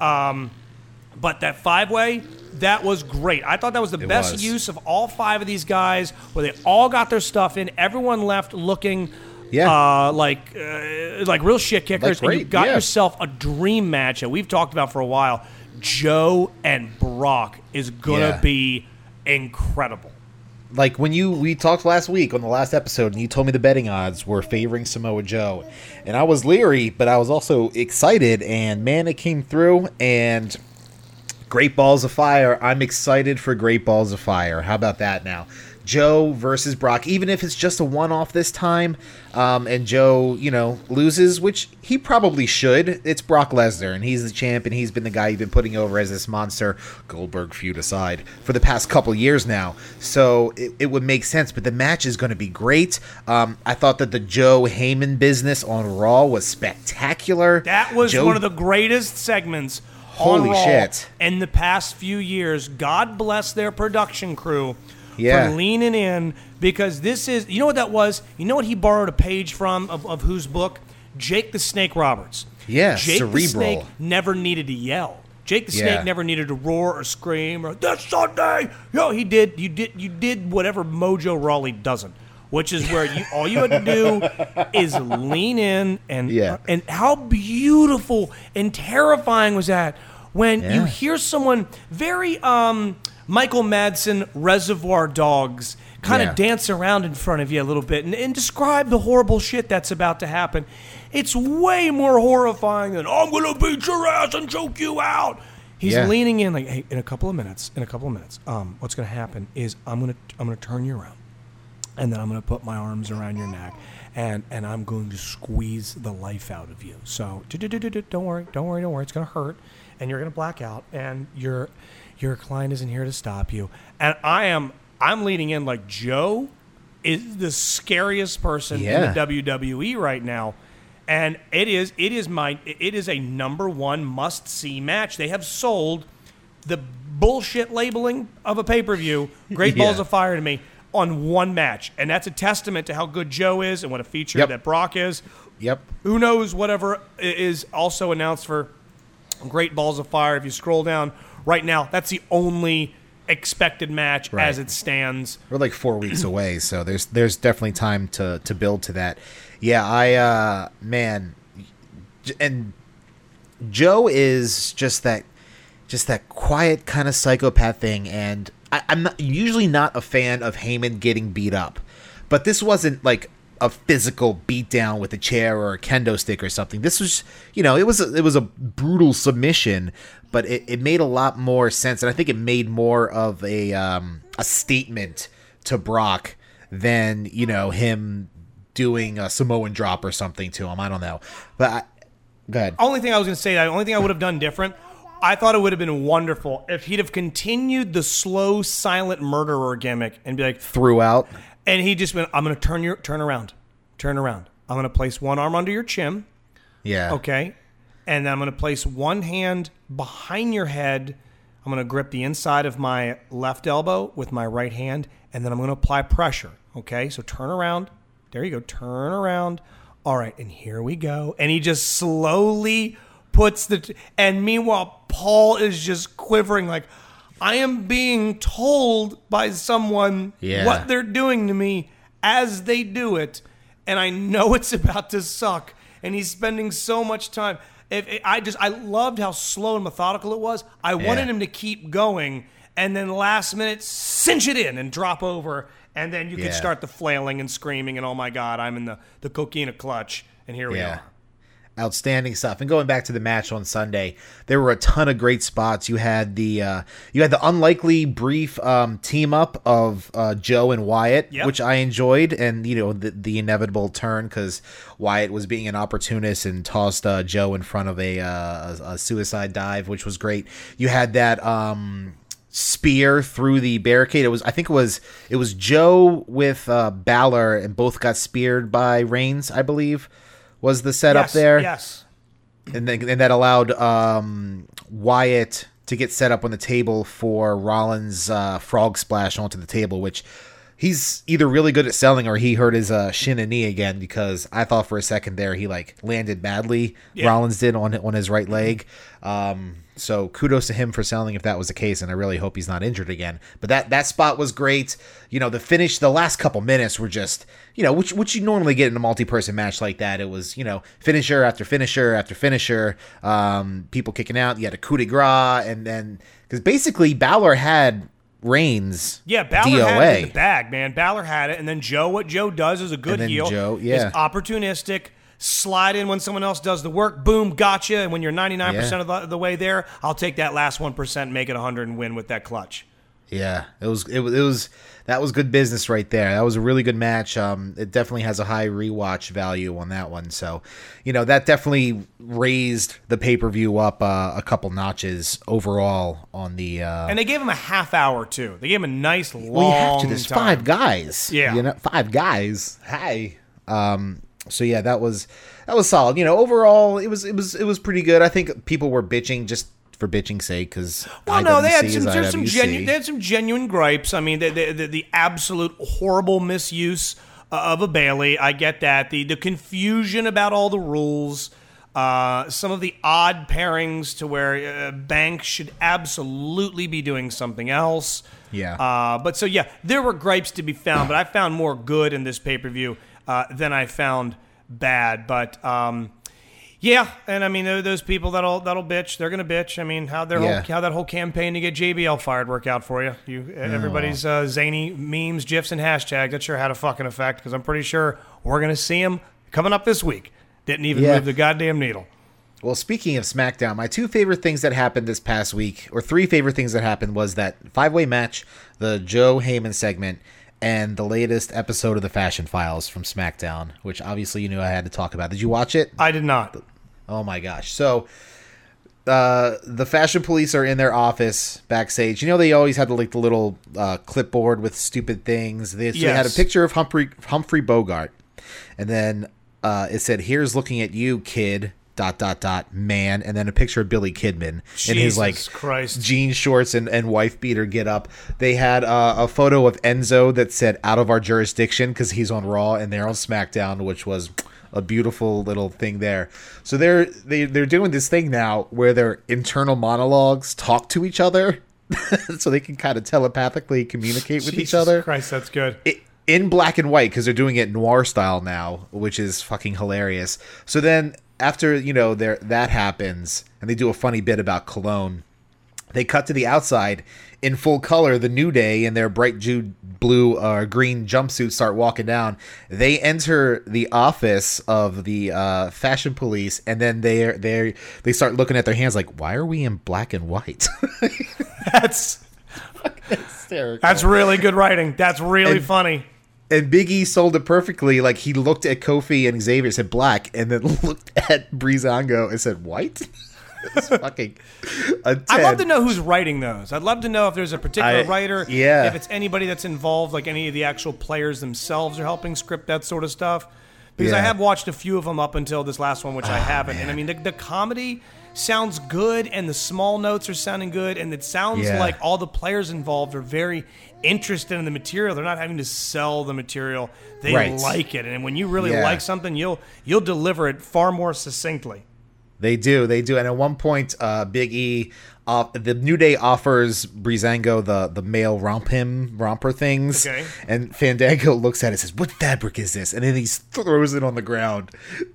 Um, but that five way, that was great. I thought that was the It best was. use of all five of these guys, where they all got their stuff in. Everyone left looking Yeah. uh, like uh, like real shit kickers, and you got yeah. yourself a dream match that we've talked about for a while. Joe and Brock is gonna Yeah. be incredible. like when you we talked last week on the last episode and you told me the betting odds were favoring Samoa Joe and I was leery but I was also excited and man it came through and Great Balls of Fire. I'm excited for Great Balls of Fire. How about that now? Joe versus Brock even if it's just a one off this time um, and Joe you know loses which he probably should. It's Brock Lesnar and he's the champ and he's been the guy you've been putting over as this monster. Goldberg feud aside for the past couple years now. So it, it would make sense but the match is going to be great. Um, I thought that the Joe Heyman business on Raw was spectacular. That was Joe- one of the greatest segments Holy Raw shit. in the past few years. God bless their production crew Yeah. for leaning in because this is you know what that was? You know what he borrowed a page from of, of whose book? Jake the Snake Roberts. Yeah, Jake the Snake never needed to yell. Jake the Yeah. Snake never needed to roar or scream or this Sunday. No, he did. You did. You did whatever Mojo Rawley doesn't, which is where you all you had to do is lean in and Yeah. and how beautiful and terrifying was that when you hear someone very um Michael Madsen Reservoir Dogs kind of Yeah. dance around in front of you a little bit and, and describe the horrible shit that's about to happen. It's way more horrifying than I'm gonna beat your ass and choke you out. He's Yeah. leaning in like, hey, in a couple of minutes, in a couple of minutes, um, what's gonna happen is I'm gonna I'm gonna turn you around and then I'm going to put my arms around your neck, and and I'm going to squeeze the life out of you. So don't worry, don't worry, don't worry. It's going to hurt, and you're going to black out, and your your client isn't here to stop you. And I am I'm leading in like Joe is the scariest person Yeah. in the WWE right now. And it is it is my it is a number one must see match. They have sold the bullshit labeling of a pay per view, Great Balls of Fire to me, on one match. And that's a testament to how good Joe is and what a feature Yep. that Brock is. Yep Who knows whatever is also announced for Great Balls of Fire. If you scroll down right now, that's the only expected match Right. as it stands. We're like four weeks away, so there's there's definitely time to to build to that. Yeah, I uh man, and Joe is just that just that quiet kind of psychopath thing, and I, I'm not usually not a fan of Heyman getting beat up, but this wasn't like a physical beatdown with a chair or a kendo stick or something. This was, you know, it was a, it was a brutal submission, but it, it made a lot more sense, and I think it made more of a um, a statement to Brock than you know him doing a Samoan drop or something to him. I don't know, but I, go ahead. Only thing I was to say, the only thing I would have done different, I thought it would have been wonderful if he'd have continued the slow, silent murderer gimmick and be like, Throughout, and he just went, I'm going to turn your turn around, turn around. I'm going to place one arm under your chin, yeah, okay, and then I'm going to place one hand behind your head. I'm going to grip the inside of my left elbow with my right hand, and then I'm going to apply pressure. Okay, so turn around. There you go. Turn around. All right, and here we go. And he just slowly puts the. T- and meanwhile, Paul is just quivering like, I am being told by someone Yeah. what they're doing to me as they do it, and I know it's about to suck. And he's spending so much time. If I just, I loved how slow and methodical it was. I wanted Yeah. him to keep going, and then last minute cinch it in and drop over, and then you Yeah. could start the flailing and screaming and oh my god, I'm in the the coquina clutch, and here we are. Outstanding stuff. And going back to the match on Sunday, there were a ton of great spots. You had the uh, you had the unlikely brief um, team up of uh, Joe and Wyatt, Yep. which I enjoyed, and you know the, the inevitable turn because Wyatt was being an opportunist and tossed uh, Joe in front of a, uh, a a suicide dive, which was great. You had that. Um, spear through the barricade it was i think it was it was joe with uh Balor and both got speared by reigns i believe was the setup yes, there Yes. and then and that allowed um, Wyatt to get set up on the table for Rollins' uh, frog splash onto the table, which he's either really good at selling or he hurt his uh, shin and knee again because I thought for a second there he like landed badly. Yeah. Rollins did on on his right leg. Um, so kudos to him for selling if that was the case, and I really hope he's not injured again. But that that spot was great. You know, the finish, the last couple minutes were just, you know, which which you normally get in a multi-person match like that. It was, you know, finisher after finisher after finisher, um, people kicking out. You had a coup de grace, and then because basically Balor had Reigns. Yeah, Balor DOA. had it in the bag, man. Balor had it, and then Joe, what Joe does is a good heel. Joe, yeah. is opportunistic. Slide in when someone else does the work. Boom, gotcha. And when you're 99% Yeah. of the, the way there, I'll take that last 1%, make it 100, and win with that clutch. Yeah, it was it was it was that was good business right there. That was a really good match. Um, it definitely has a high rewatch value on that one. So, you know, that definitely raised the pay per view up uh, a couple notches overall on the. Uh, And they gave him a half hour, too. They gave him a nice long we have to. There's time. five guys. Yeah. you know, five guys. Hi. Um. So yeah, that was that was solid. You know, overall, it was it was it was pretty good. I think people were bitching just for bitching's sake because Well, no, they had some. There's some genuine. They had some genuine gripes. I mean, the the, the, the absolute horrible misuse uh, of a Bayley. I get that. The the confusion about all the rules. Uh, some of the odd pairings to where uh, Banks should absolutely be doing something else. Yeah. Uh, but so yeah, there were gripes to be found, but I found more good in this pay per view uh, than I found bad. But um, yeah, and I mean those people that'll that'll bitch, they're gonna bitch. I mean how their Yeah. whole, how that whole campaign to get JBL fired work out for you. You everybody's uh, zany memes, gifs, and hashtags. That sure had a fucking effect because I'm pretty sure we're gonna see him coming up this week. Didn't even Yeah. move the goddamn needle. Well, speaking of SmackDown, my two favorite things that happened this past week, or three favorite things that happened, was that five way match, the Joe Heyman segment, and the latest episode of the Fashion Files from SmackDown, which obviously you knew I had to talk about. Did you watch it? I did not. Oh my gosh. So uh the fashion police are in their office backstage. You know they always had the, like the little uh, clipboard with stupid things. They, so they had a picture of Humphrey Humphrey Bogart, and then uh, it said, "Here's looking at you, kid." Dot dot dot man, and then a picture of Billy Kidman in his like Christ. jean shorts and, and wife beater get up. They had uh, a photo of Enzo that said "out of our jurisdiction" because he's on Raw and they're on SmackDown, which was a beautiful little thing there. So they're they they're doing this thing now where their internal monologues talk to each other, so they can kind of telepathically communicate with each other Christ, that's good. i- in black and white because they're doing it noir style now, which is fucking hilarious. So then after you know there that happens, and they do a funny bit about cologne. They cut to the outside in full color. The New Day in their bright Jude blue or green jumpsuits start walking down. They enter the office of the uh, fashion police, and then they they they start looking at their hands like, "Why are we in black and white?" That's Hysterical. that's really good writing. That's really And- funny. And Big E sold it perfectly. Like he looked at Kofi and Xavier said black, and then looked at Breezango and said white. it's fucking. A 10. I'd love to know who's writing those. I'd love to know if there's a particular I- writer. yeah. If it's anybody that's involved, like any of the actual players themselves are helping script that sort of stuff. Because I have watched a few of them up until this last one, which I oh, haven't. And I mean, the, the comedy sounds good, and the small notes are sounding good, and it sounds Yeah. like all the players involved are very interested in the material. They're not having to sell the material; they Right. like it. And when you really Yeah. like something, you'll you'll deliver it far more succinctly. They do, they do. And at one point, uh, Big E, uh, the New Day offers Breezango the the male romp him romper things, Okay. and Fandango looks at it and says, "What fabric is this?" And then he throws it on the ground.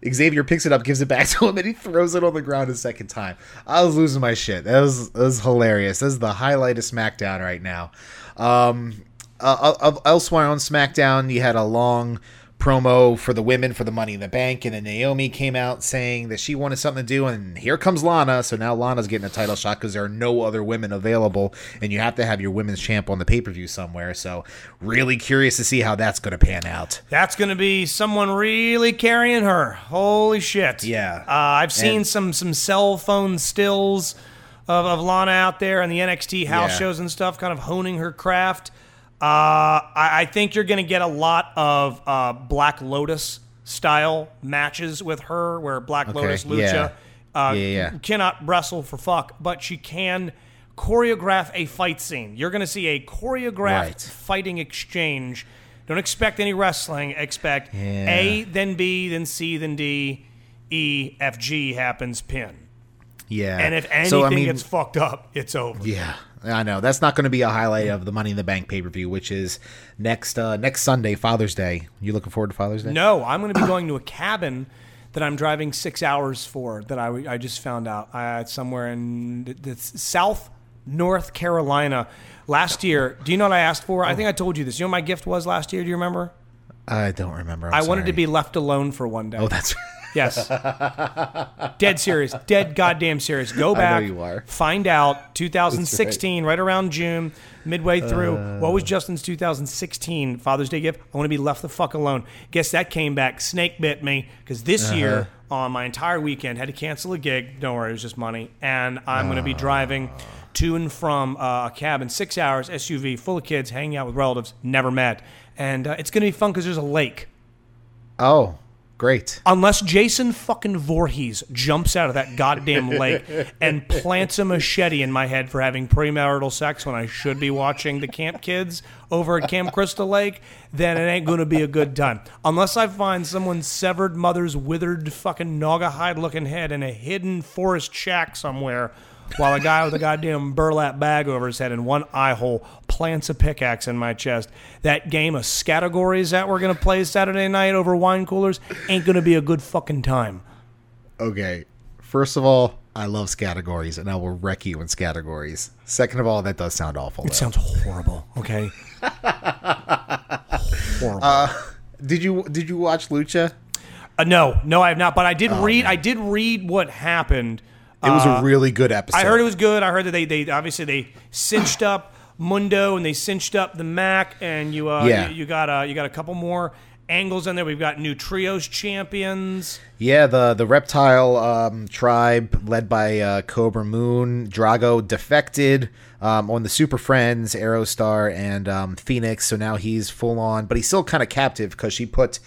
Xavier picks it up, gives it back to him, and he throws it on the ground a second time. I was losing my shit. That was that was hilarious. This is the highlight of SmackDown right now. Um, uh, uh, elsewhere on SmackDown, you had a long promo for the women for the Money in the Bank, and then Naomi came out saying that she wanted something to do, and here comes Lana. So now Lana's getting a title shot because there are no other women available, and you have to have your women's champ on the pay per view somewhere. So really curious to see how that's going to pan out. That's going to be someone really carrying her. Holy shit! Yeah. uh, I've seen And- some some cell phone stills of, of Lana out there and the NXT house Yeah. shows and stuff, kind of honing her craft. Uh, I, I think you're going to get a lot of uh, Black Lotus style matches with her, where Black Okay, Lotus Lucha yeah. Uh, Yeah, cannot wrestle for fuck, but she can choreograph a fight scene. You're going to see a choreographed Right. fighting exchange. Don't expect any wrestling. Expect. A, then B, then C, then D, E, F, G happens, pin. Yeah. And if anything So, I mean- gets fucked up, it's over. Yeah, I know. That's not going to be a highlight of the Money in the Bank pay per view, which is next uh, next Sunday, Father's Day. You looking forward to Father's Day? No, I'm going to be going to a cabin that I'm driving six hours for. That I, I just found out. Uh, it's somewhere in the, the South North Carolina. Last year, do you know what I asked for? I think I told you this. You know what my gift was last year? Do you remember? I don't remember. I'm I wanted to be left alone for one day. Oh, that's Yes. Dead serious. Dead goddamn serious. Go back. you are. Find out 2016, right. around June, midway through. what was Justin's 2016 Father's Day gift? I want to be left the fuck alone. Guess that came back. Snake bit me because this year on my entire weekend had to cancel a gig. Don't worry, it was just money. And I'm going to be driving to and from uh, a cabin, six hours, SUV, full of kids, hanging out with relatives, never met. And uh, it's going to be fun because there's a lake oh, great. unless Jason fucking Voorhees jumps out of that goddamn lake and plants a machete in my head for having premarital sex when I should be watching the Camp Kids over at Camp Crystal Lake, then it ain't gonna be a good time. Unless I find someone's severed mother's withered fucking Naugahyde looking head in a hidden forest shack somewhere. While a guy with a goddamn burlap bag over his head and one eye hole plants a pickaxe in my chest. That game of categories that we're gonna play Saturday night over wine coolers ain't gonna be a good fucking time. Okay. First of all, I love categories, and I will wreck you in categories. Second of all, that does sound awful. It though. sounds horrible. Okay. horrible. did you did you watch Lucha? Uh, no, no, I have not. But I did read. I did read what happened. It was a really good episode. Uh, I heard it was good. I heard that they, they obviously they cinched up Mundo and they cinched up the Mac, and you uh, Yeah. you, you got uh, you got a couple more angles in there. We've got new trios champions. Yeah, the the reptile um, tribe led by uh, Cobra Moon, Drago defected um, on the Super Friends, Aerostar, and um, Fénix. So now he's full on, but he's still kind of captive because she put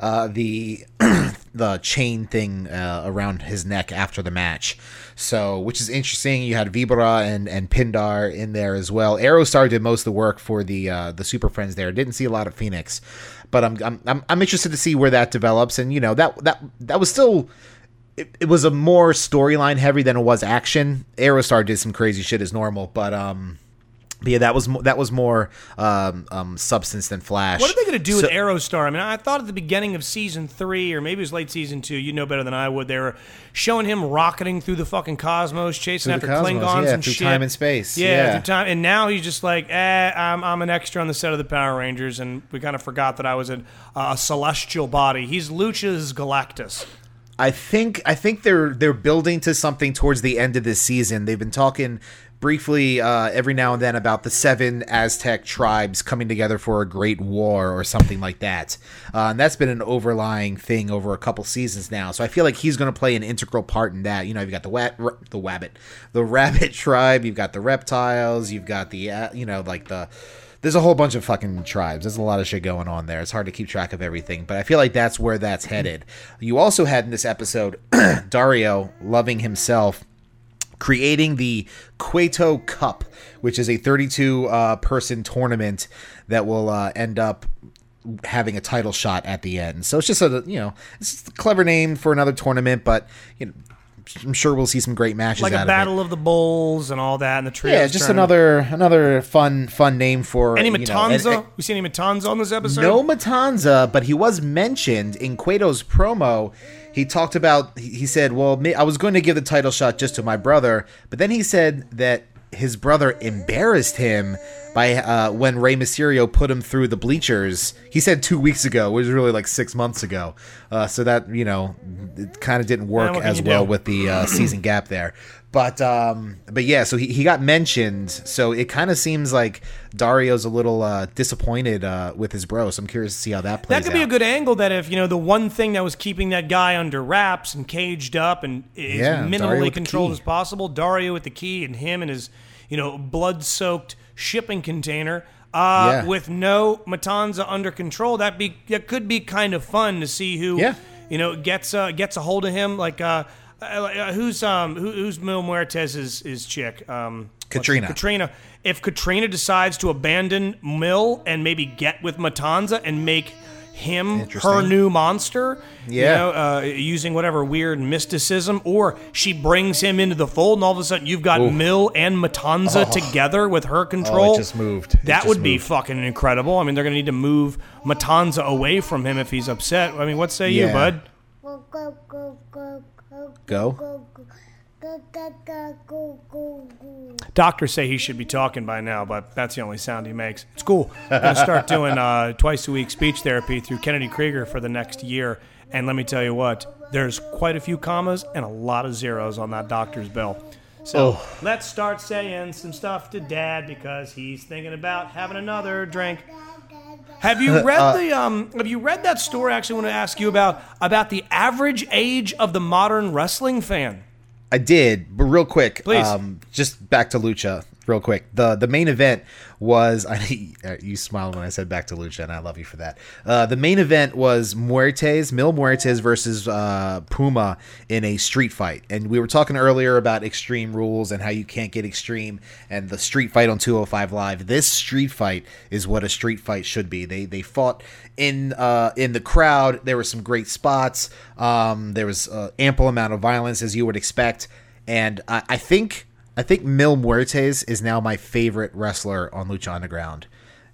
uh, the the chain thing uh, around his neck after the match. So, which is interesting. You had Vibra and and Pindar in there as well. Aerostar did most of the work for the uh, the Super Friends there. Didn't see a lot of Fénix, but I'm I'm I'm, interested to see where that develops. And you know that that that was still. It, it was a more storyline heavy than it was action. Aerostar did some crazy shit as normal, but um, but yeah, that was mo- that was more um, um substance than Flash. What are they going to do So- with Aerostar? I mean, I thought at the beginning of season three, or maybe it was late season two. You know better than I would. They were showing him rocketing through the fucking cosmos, chasing after cosmos, Klingons yeah, and through shit. time and space, Yeah, yeah. through time. And now he's just like, eh, I'm, I'm an extra on the set of the Power Rangers, and we kind of forgot that I was a, a celestial body. He's Lucha's Galactus. I think I think they're they're building to something towards the end of this season. They've been talking briefly uh, every now and then about the seven Aztec tribes coming together for a great war or something like that, uh, and that's been an overlying thing over a couple seasons now. So I feel like he's going to play an integral part in that. You know, you've got the wa- r- the wabbit, the rabbit tribe, you've got the reptiles, you've got the uh, you know like the there's a whole bunch of fucking tribes. There's a lot of shit going on there. It's hard to keep track of everything, but I feel like that's where that's headed. You also had in this episode Dario loving himself creating the Cueto Cup, which is a 32 uh, person tournament that will uh, end up having a title shot at the end. So it's just a you know it's just a clever name for another tournament, but you know I'm sure we'll see some great matches Like out a of it. battle of the bulls and all that, and the trios. Yeah, just tournament. another another fun fun name for Any you know, Matanza? and- and- we see any Matanza on this episode? no Matanza, but he was mentioned in Cueto's promo. He talked about he said, "Well, I was going to give the title shot just to my brother," but then he said that his brother embarrassed him by uh, when Rey Mysterio put him through the bleachers. He said two weeks ago, which was really like six months ago. Uh, so that you know, it kind of didn't work as well do? with the uh, season gap there. But um, but yeah, so he, he got mentioned. So it kind of seems like Dario's a little uh, disappointed uh, with his bro. So I'm curious to see how that plays out. That could be a good angle. That if you know the one thing that was keeping that guy under wraps and caged up and is Yeah, minimally controlled as possible, Dario with the key and him and his you know blood-soaked shipping container. Uh, Yeah. With no Matanza under control, that be that could be kind of fun to see who Yeah. you know gets uh, gets a hold of him. Like uh, uh, uh, who's um who, who's Mil Muertes's his chick um Catrina. Catrina. If Catrina decides to abandon Mil and maybe get with Matanza and make him her new monster. Yeah. You know, uh, using whatever weird mysticism, or she brings him into the fold, and all of a sudden you've got Mil and Matanza together with her control. Oh. just moved. It That just would be fucking incredible. I mean, they're going to need to move Matanza away from him if he's upset. I mean, what say you, Yeah. bud? Go go go go go Go. Doctors say he should be talking by now, but that's the only sound he makes. It's cool. I'm going to start doing uh, twice a week speech therapy through Kennedy Krieger for the next year. And let me tell you what, there's quite a few commas and a lot of zeros on that doctor's bill. So let's start saying some stuff to Dad because he's thinking about having another drink. Have you read the um? Have you read that story? I actually want to ask you about about the average age of the modern wrestling fan. I did, but real quick, Please. Um, just back to Lucha, real quick. the The main event was I, you smiled when I said back to Lucha, and I love you for that. Uh, the main event was Muertes, Mil Muertes versus uh, Puma in a street fight, and we were talking earlier about extreme rules and how you can't get extreme, and the street fight on 205 Live. This street fight is what a street fight should be. They they fought in uh, in the crowd. There were some great spots. Um, there was uh, ample amount of violence as you would expect, and I, I think I think Mil Muertes is now my favorite wrestler on Lucha Underground.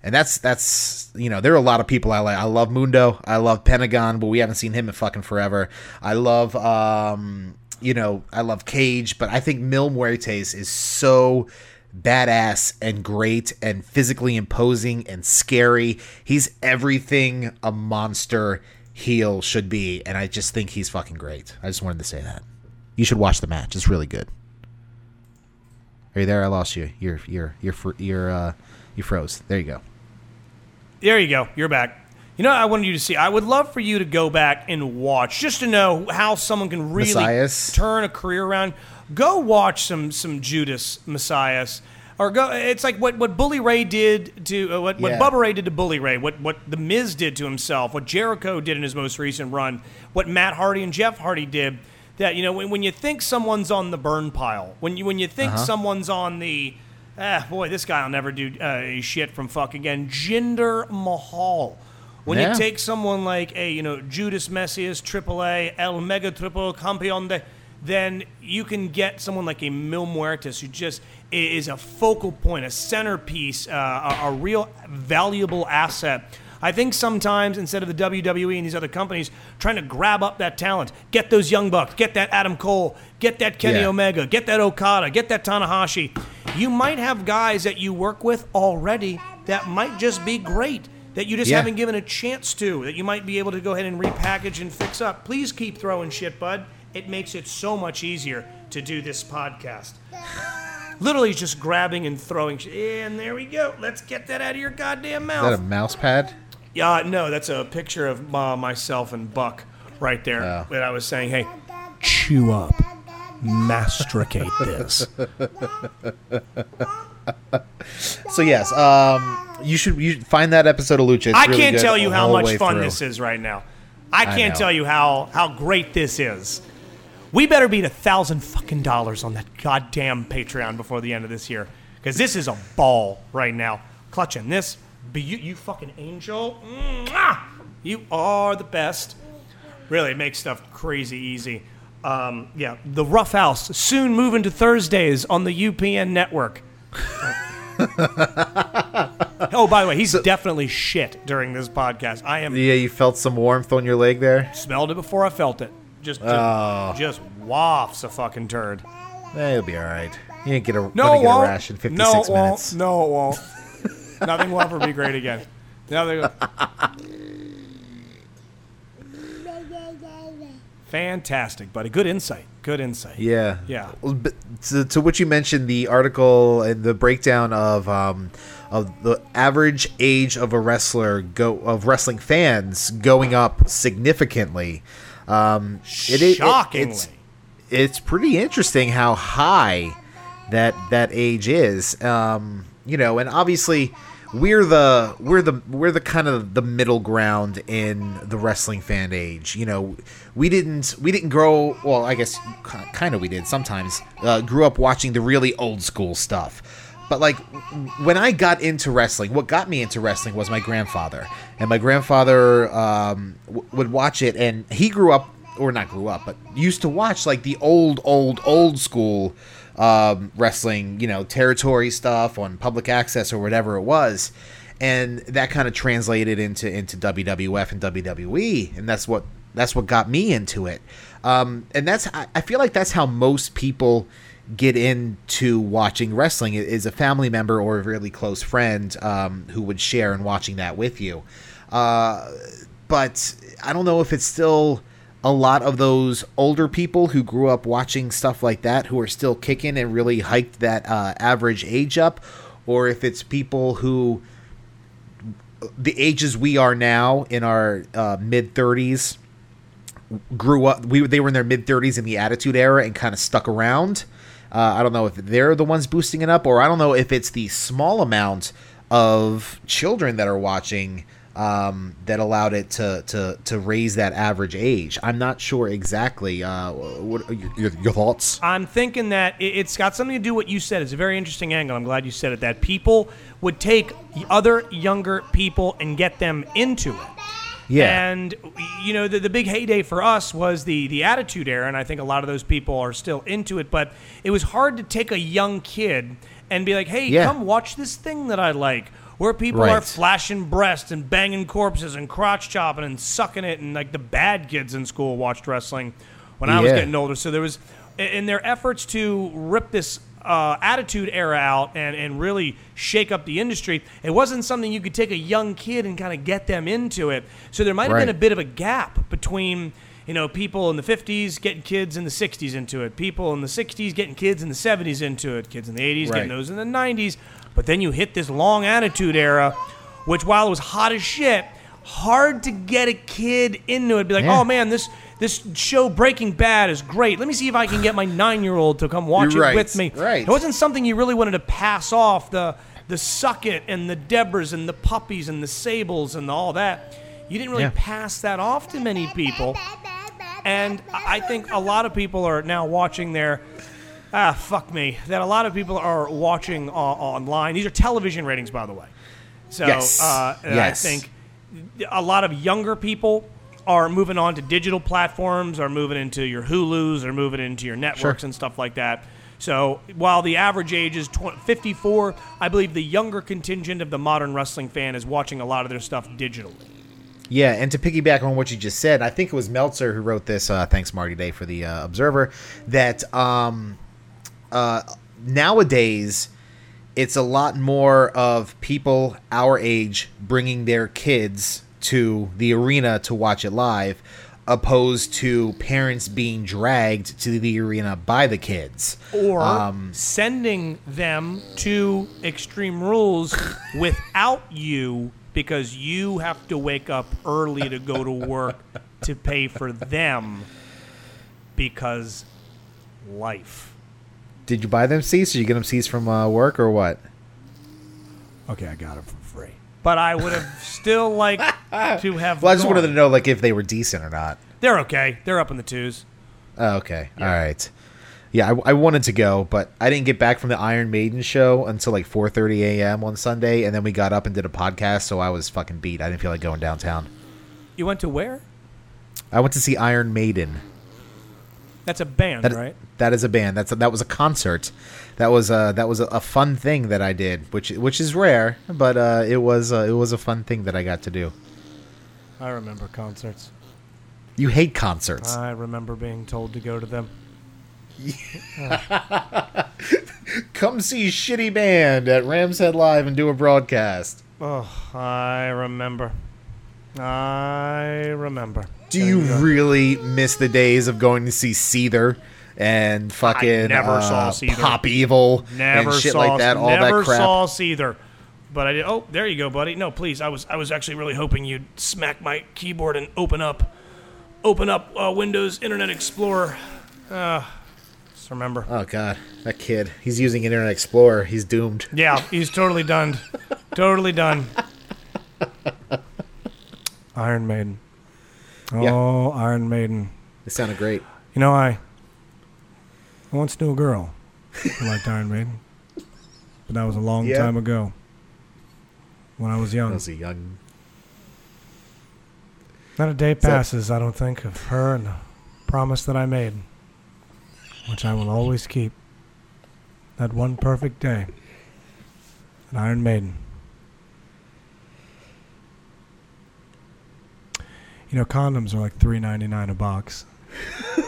And that's that's you know there are a lot of people I like. I love Mundo. I love Pentagon, but we haven't seen him in fucking forever. I love um you know I love Cage, but I think Mil Muertes is so badass and great and physically imposing and scary. He's everything a monster heel should be, and I just think he's fucking great. I just wanted to say that. You should watch the match. It's really good. Are you there? I lost you. You're you're you're fr- you're uh you froze. There you go. There you go. You're back. You know, what I wanted you to see. I would love for you to go back and watch just to know how someone can really Messiahs? turn a career around. Go watch some some Judas Mesias, or go. It's like what what Bully Ray did to uh, what what Yeah. Bubba Ray did to Bully Ray. What what the Miz did to himself. What Jericho did in his most recent run. What Matt Hardy and Jeff Hardy did. That you know when, when you think someone's on the burn pile, when you when you think Uh-huh. someone's on the ah boy this guy will never do uh, shit from fuck again. Jinder Mahal. When Yeah. you take someone like a you know Judas Mesias, AAA, El Mega Triple Campeon, de- then you can get someone like a Mil Muertes who just is a focal point, a centerpiece, uh, a, a real valuable asset. I think sometimes instead of the WWE and these other companies trying to grab up that talent, get those young bucks, get that Adam Cole, get that Kenny Yeah. Omega, get that Okada, get that Tanahashi, you might have guys that you work with already that might just be great that you just Yeah. haven't given a chance to, that you might be able to go ahead and repackage and fix up. Please keep throwing shit, bud. It makes it so much easier to do this podcast. Literally just grabbing and throwing shit. And there we go. Let's get that out of your goddamn mouth. Is that a mouse pad? Yeah, no, that's a picture of uh, myself and Buck right there. Oh. That I was saying, hey, chew up, masticate this. So yes, um, you should you should find that episode of Lucha. It's I really can't good tell you how much fun through. this is right now. I can't know. tell you how how great this is. We better beat a thousand fucking dollars on that goddamn Patreon before the end of this year, because this is a ball right now. Clutching this, but you, you fucking angel, Mwah! you are the best. Really, it makes stuff crazy easy. Um, yeah, the Rough House soon moving to Thursdays on the UPN network. oh, by the way, he's definitely shit during this podcast. I am Yeah, you felt some warmth on your leg there. smelled it before I felt it. Just, just, Oh. just wafts a fucking turd. Eh, you'll be all right. You ain't get a No, get a rash in 56 no, it minutes. won't. No, it won't. Nothing will ever be great again. Nothing. Fantastic, buddy. Good insight. Good insight. Yeah. Yeah. But To, to what you mentioned, the article and the breakdown of um, of the average age of a wrestler go of wrestling fans going up significantly. Um, it, it- it- Shockingly. it's, it's pretty interesting how high that that age is. Um, you know, and obviously we're the we're the we're the kind of the middle ground in the wrestling fan age. You know, we didn't we didn't grow. Well, I guess kind of we did sometimes. Uh, grew up watching the really old school stuff. but like when I got into wrestling, what got me into wrestling was my grandfather, and my grandfather um, w- would watch it, and he grew up, or not grew up, but used to watch like the old, old, old school um, wrestling, you know, territory stuff on public access or whatever it was, and that kind of translated into into WWF and WWE, and that's what that's what got me into it. Um, and that's I, I feel like that's how most people get into watching wrestling is a family member or a really close friend um, who would share in watching that with you. Uh, but I don't know if it's still a lot of those older people who grew up watching stuff like that who are still kicking and really hiked that uh, average age up, or if it's people who the ages we are now in our uh, mid 30s grew up we they were in their mid 30s in the attitude era and kind of stuck around. Uh, i don't know if they're the ones boosting it up or i don't know if it's the small amount of children that are watching um, that allowed it to, to to raise that average age i'm not sure exactly uh, what your, your thoughts I'm thinking that it- it's got something to do with what you said. It's a very interesting angle. I'm glad you said it. That people would take other younger people and get them into it. yeah And you know, the, the big heyday for us was the the Attitude Era, and I think a lot of those people are still into it. But it was hard to take a young kid and be like, "Hey, Yeah. come watch this thing that I like." Where people are flashing breasts and banging corpses and crotch chopping and sucking it, and like the bad kids in school watched wrestling when I was getting older. So there was, in their efforts to rip this uh, attitude era out and, and really shake up the industry, it wasn't something you could take a young kid and kind of get them into it. So there might have been a bit of a gap between you know people in the 50s getting kids in the 60s into it, people in the 60s getting kids in the 70s into it, kids in the 80s Right. getting those in the 90s. But then you hit this long attitude era, which while it was hot as shit, hard to get a kid into it. Be like, Yeah. oh man, this this show Breaking Bad is great. Let me see if I can get my nine year old to come watch You're it right, with me. right. It wasn't something you really wanted to pass off the the suck it and the Debras and the puppies and the Sables and all that. You didn't really Yeah. pass that off to many people. And I I think a lot of people are now watching their ah fuck me that a lot of people are watching uh, online. These are television ratings, by the way. So Yes. uh, Yes. I think a lot of younger people are moving on to digital platforms, are moving into your Hulu's, are moving into your networks and stuff like that. So while the average age is tw- 54, I believe the younger contingent of the modern wrestling fan is watching a lot of their stuff digitally. Yeah, and to piggyback on what you just said, I think it was Meltzer who wrote this. Uh, thanks, Marty Day, for the uh, Observer. That um, uh, nowadays it's a lot more of people our age bringing their kids to the arena to watch it live, opposed to parents being dragged to the arena by the kids. or Um, sending them to Extreme Rules without you because you have to wake up early to go to work to pay for them because life. Did you buy them seats? Did you get them seats from uh, work or what? Okay, I got them for free. But I would have still liked to have. Well, I just wanted to know like if they were decent or not. They're okay. They're up in the twos. Oh, okay. All right. Yeah, I, I wanted to go, but I didn't get back from the Iron Maiden show until like 4:30 a.m. on Sunday, and then we got up and did a podcast, so I was fucking beat. I didn't feel like going downtown. You went to where? I went to see Iron Maiden. That's a band, That, right? that is a band. That's a, that was a concert. That was a that was a, a fun thing that I did, which which is rare, but uh, it was uh, it was a fun thing that I got to do. I remember concerts. You hate concerts. I remember being told to go to them. Come see shitty band at Rams Head Live and do a broadcast. Oh, I remember. I remember. Do you really miss the days of going to see Seether and fucking never uh, saw Seether. Pop Evil Never and shit saw like that? All never that crap. Never saw Seether. But I did. Oh, there you go, buddy. No, please. I was I was actually really hoping you'd smack my keyboard and open up, open up uh, Windows Internet Explorer. Uh, just remember. Oh god, that kid. He's using Internet Explorer. He's doomed. Yeah, he's totally done. totally done. Iron Maiden. Oh, Yeah. Iron Maiden. It sounded great. You know, I, I once knew a girl who liked Iron Maiden. but that was a long Yeah. time ago. When I was young. Was he young? Not a day that- passes, I don't think, of her and the promise that I made, which I will always keep. That one perfect day. An Iron Maiden. You know, condoms are like three ninety nine a box.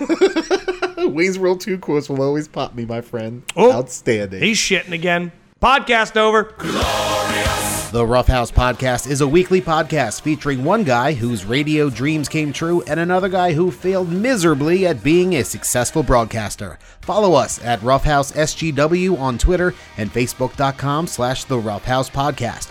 Wayne's World 2 quotes will always pop me, my friend. Oh, Outstanding. He's shitting again. Podcast over. Glorious. The Rough House Podcast is a weekly podcast featuring one guy whose radio dreams came true and another guy who failed miserably at being a successful broadcaster. Follow us at Roughhouse SGW on Twitter and Facebook.com slash The Roughhouse Podcast.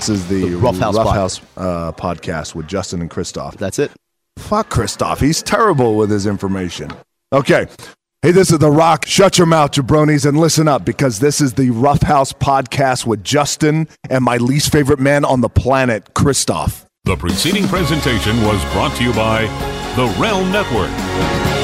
This is the, The Rough House pod- House, uh, podcast with Justin and Christoff. That's it. Fuck Christoff. He's terrible with his information. Okay. Hey, this is The Rock. Shut your mouth, jabronis, and listen up because this is the Rough House podcast with Justin and my least favorite man on the planet, Christoff. The preceding presentation was brought to you by the Realm Network.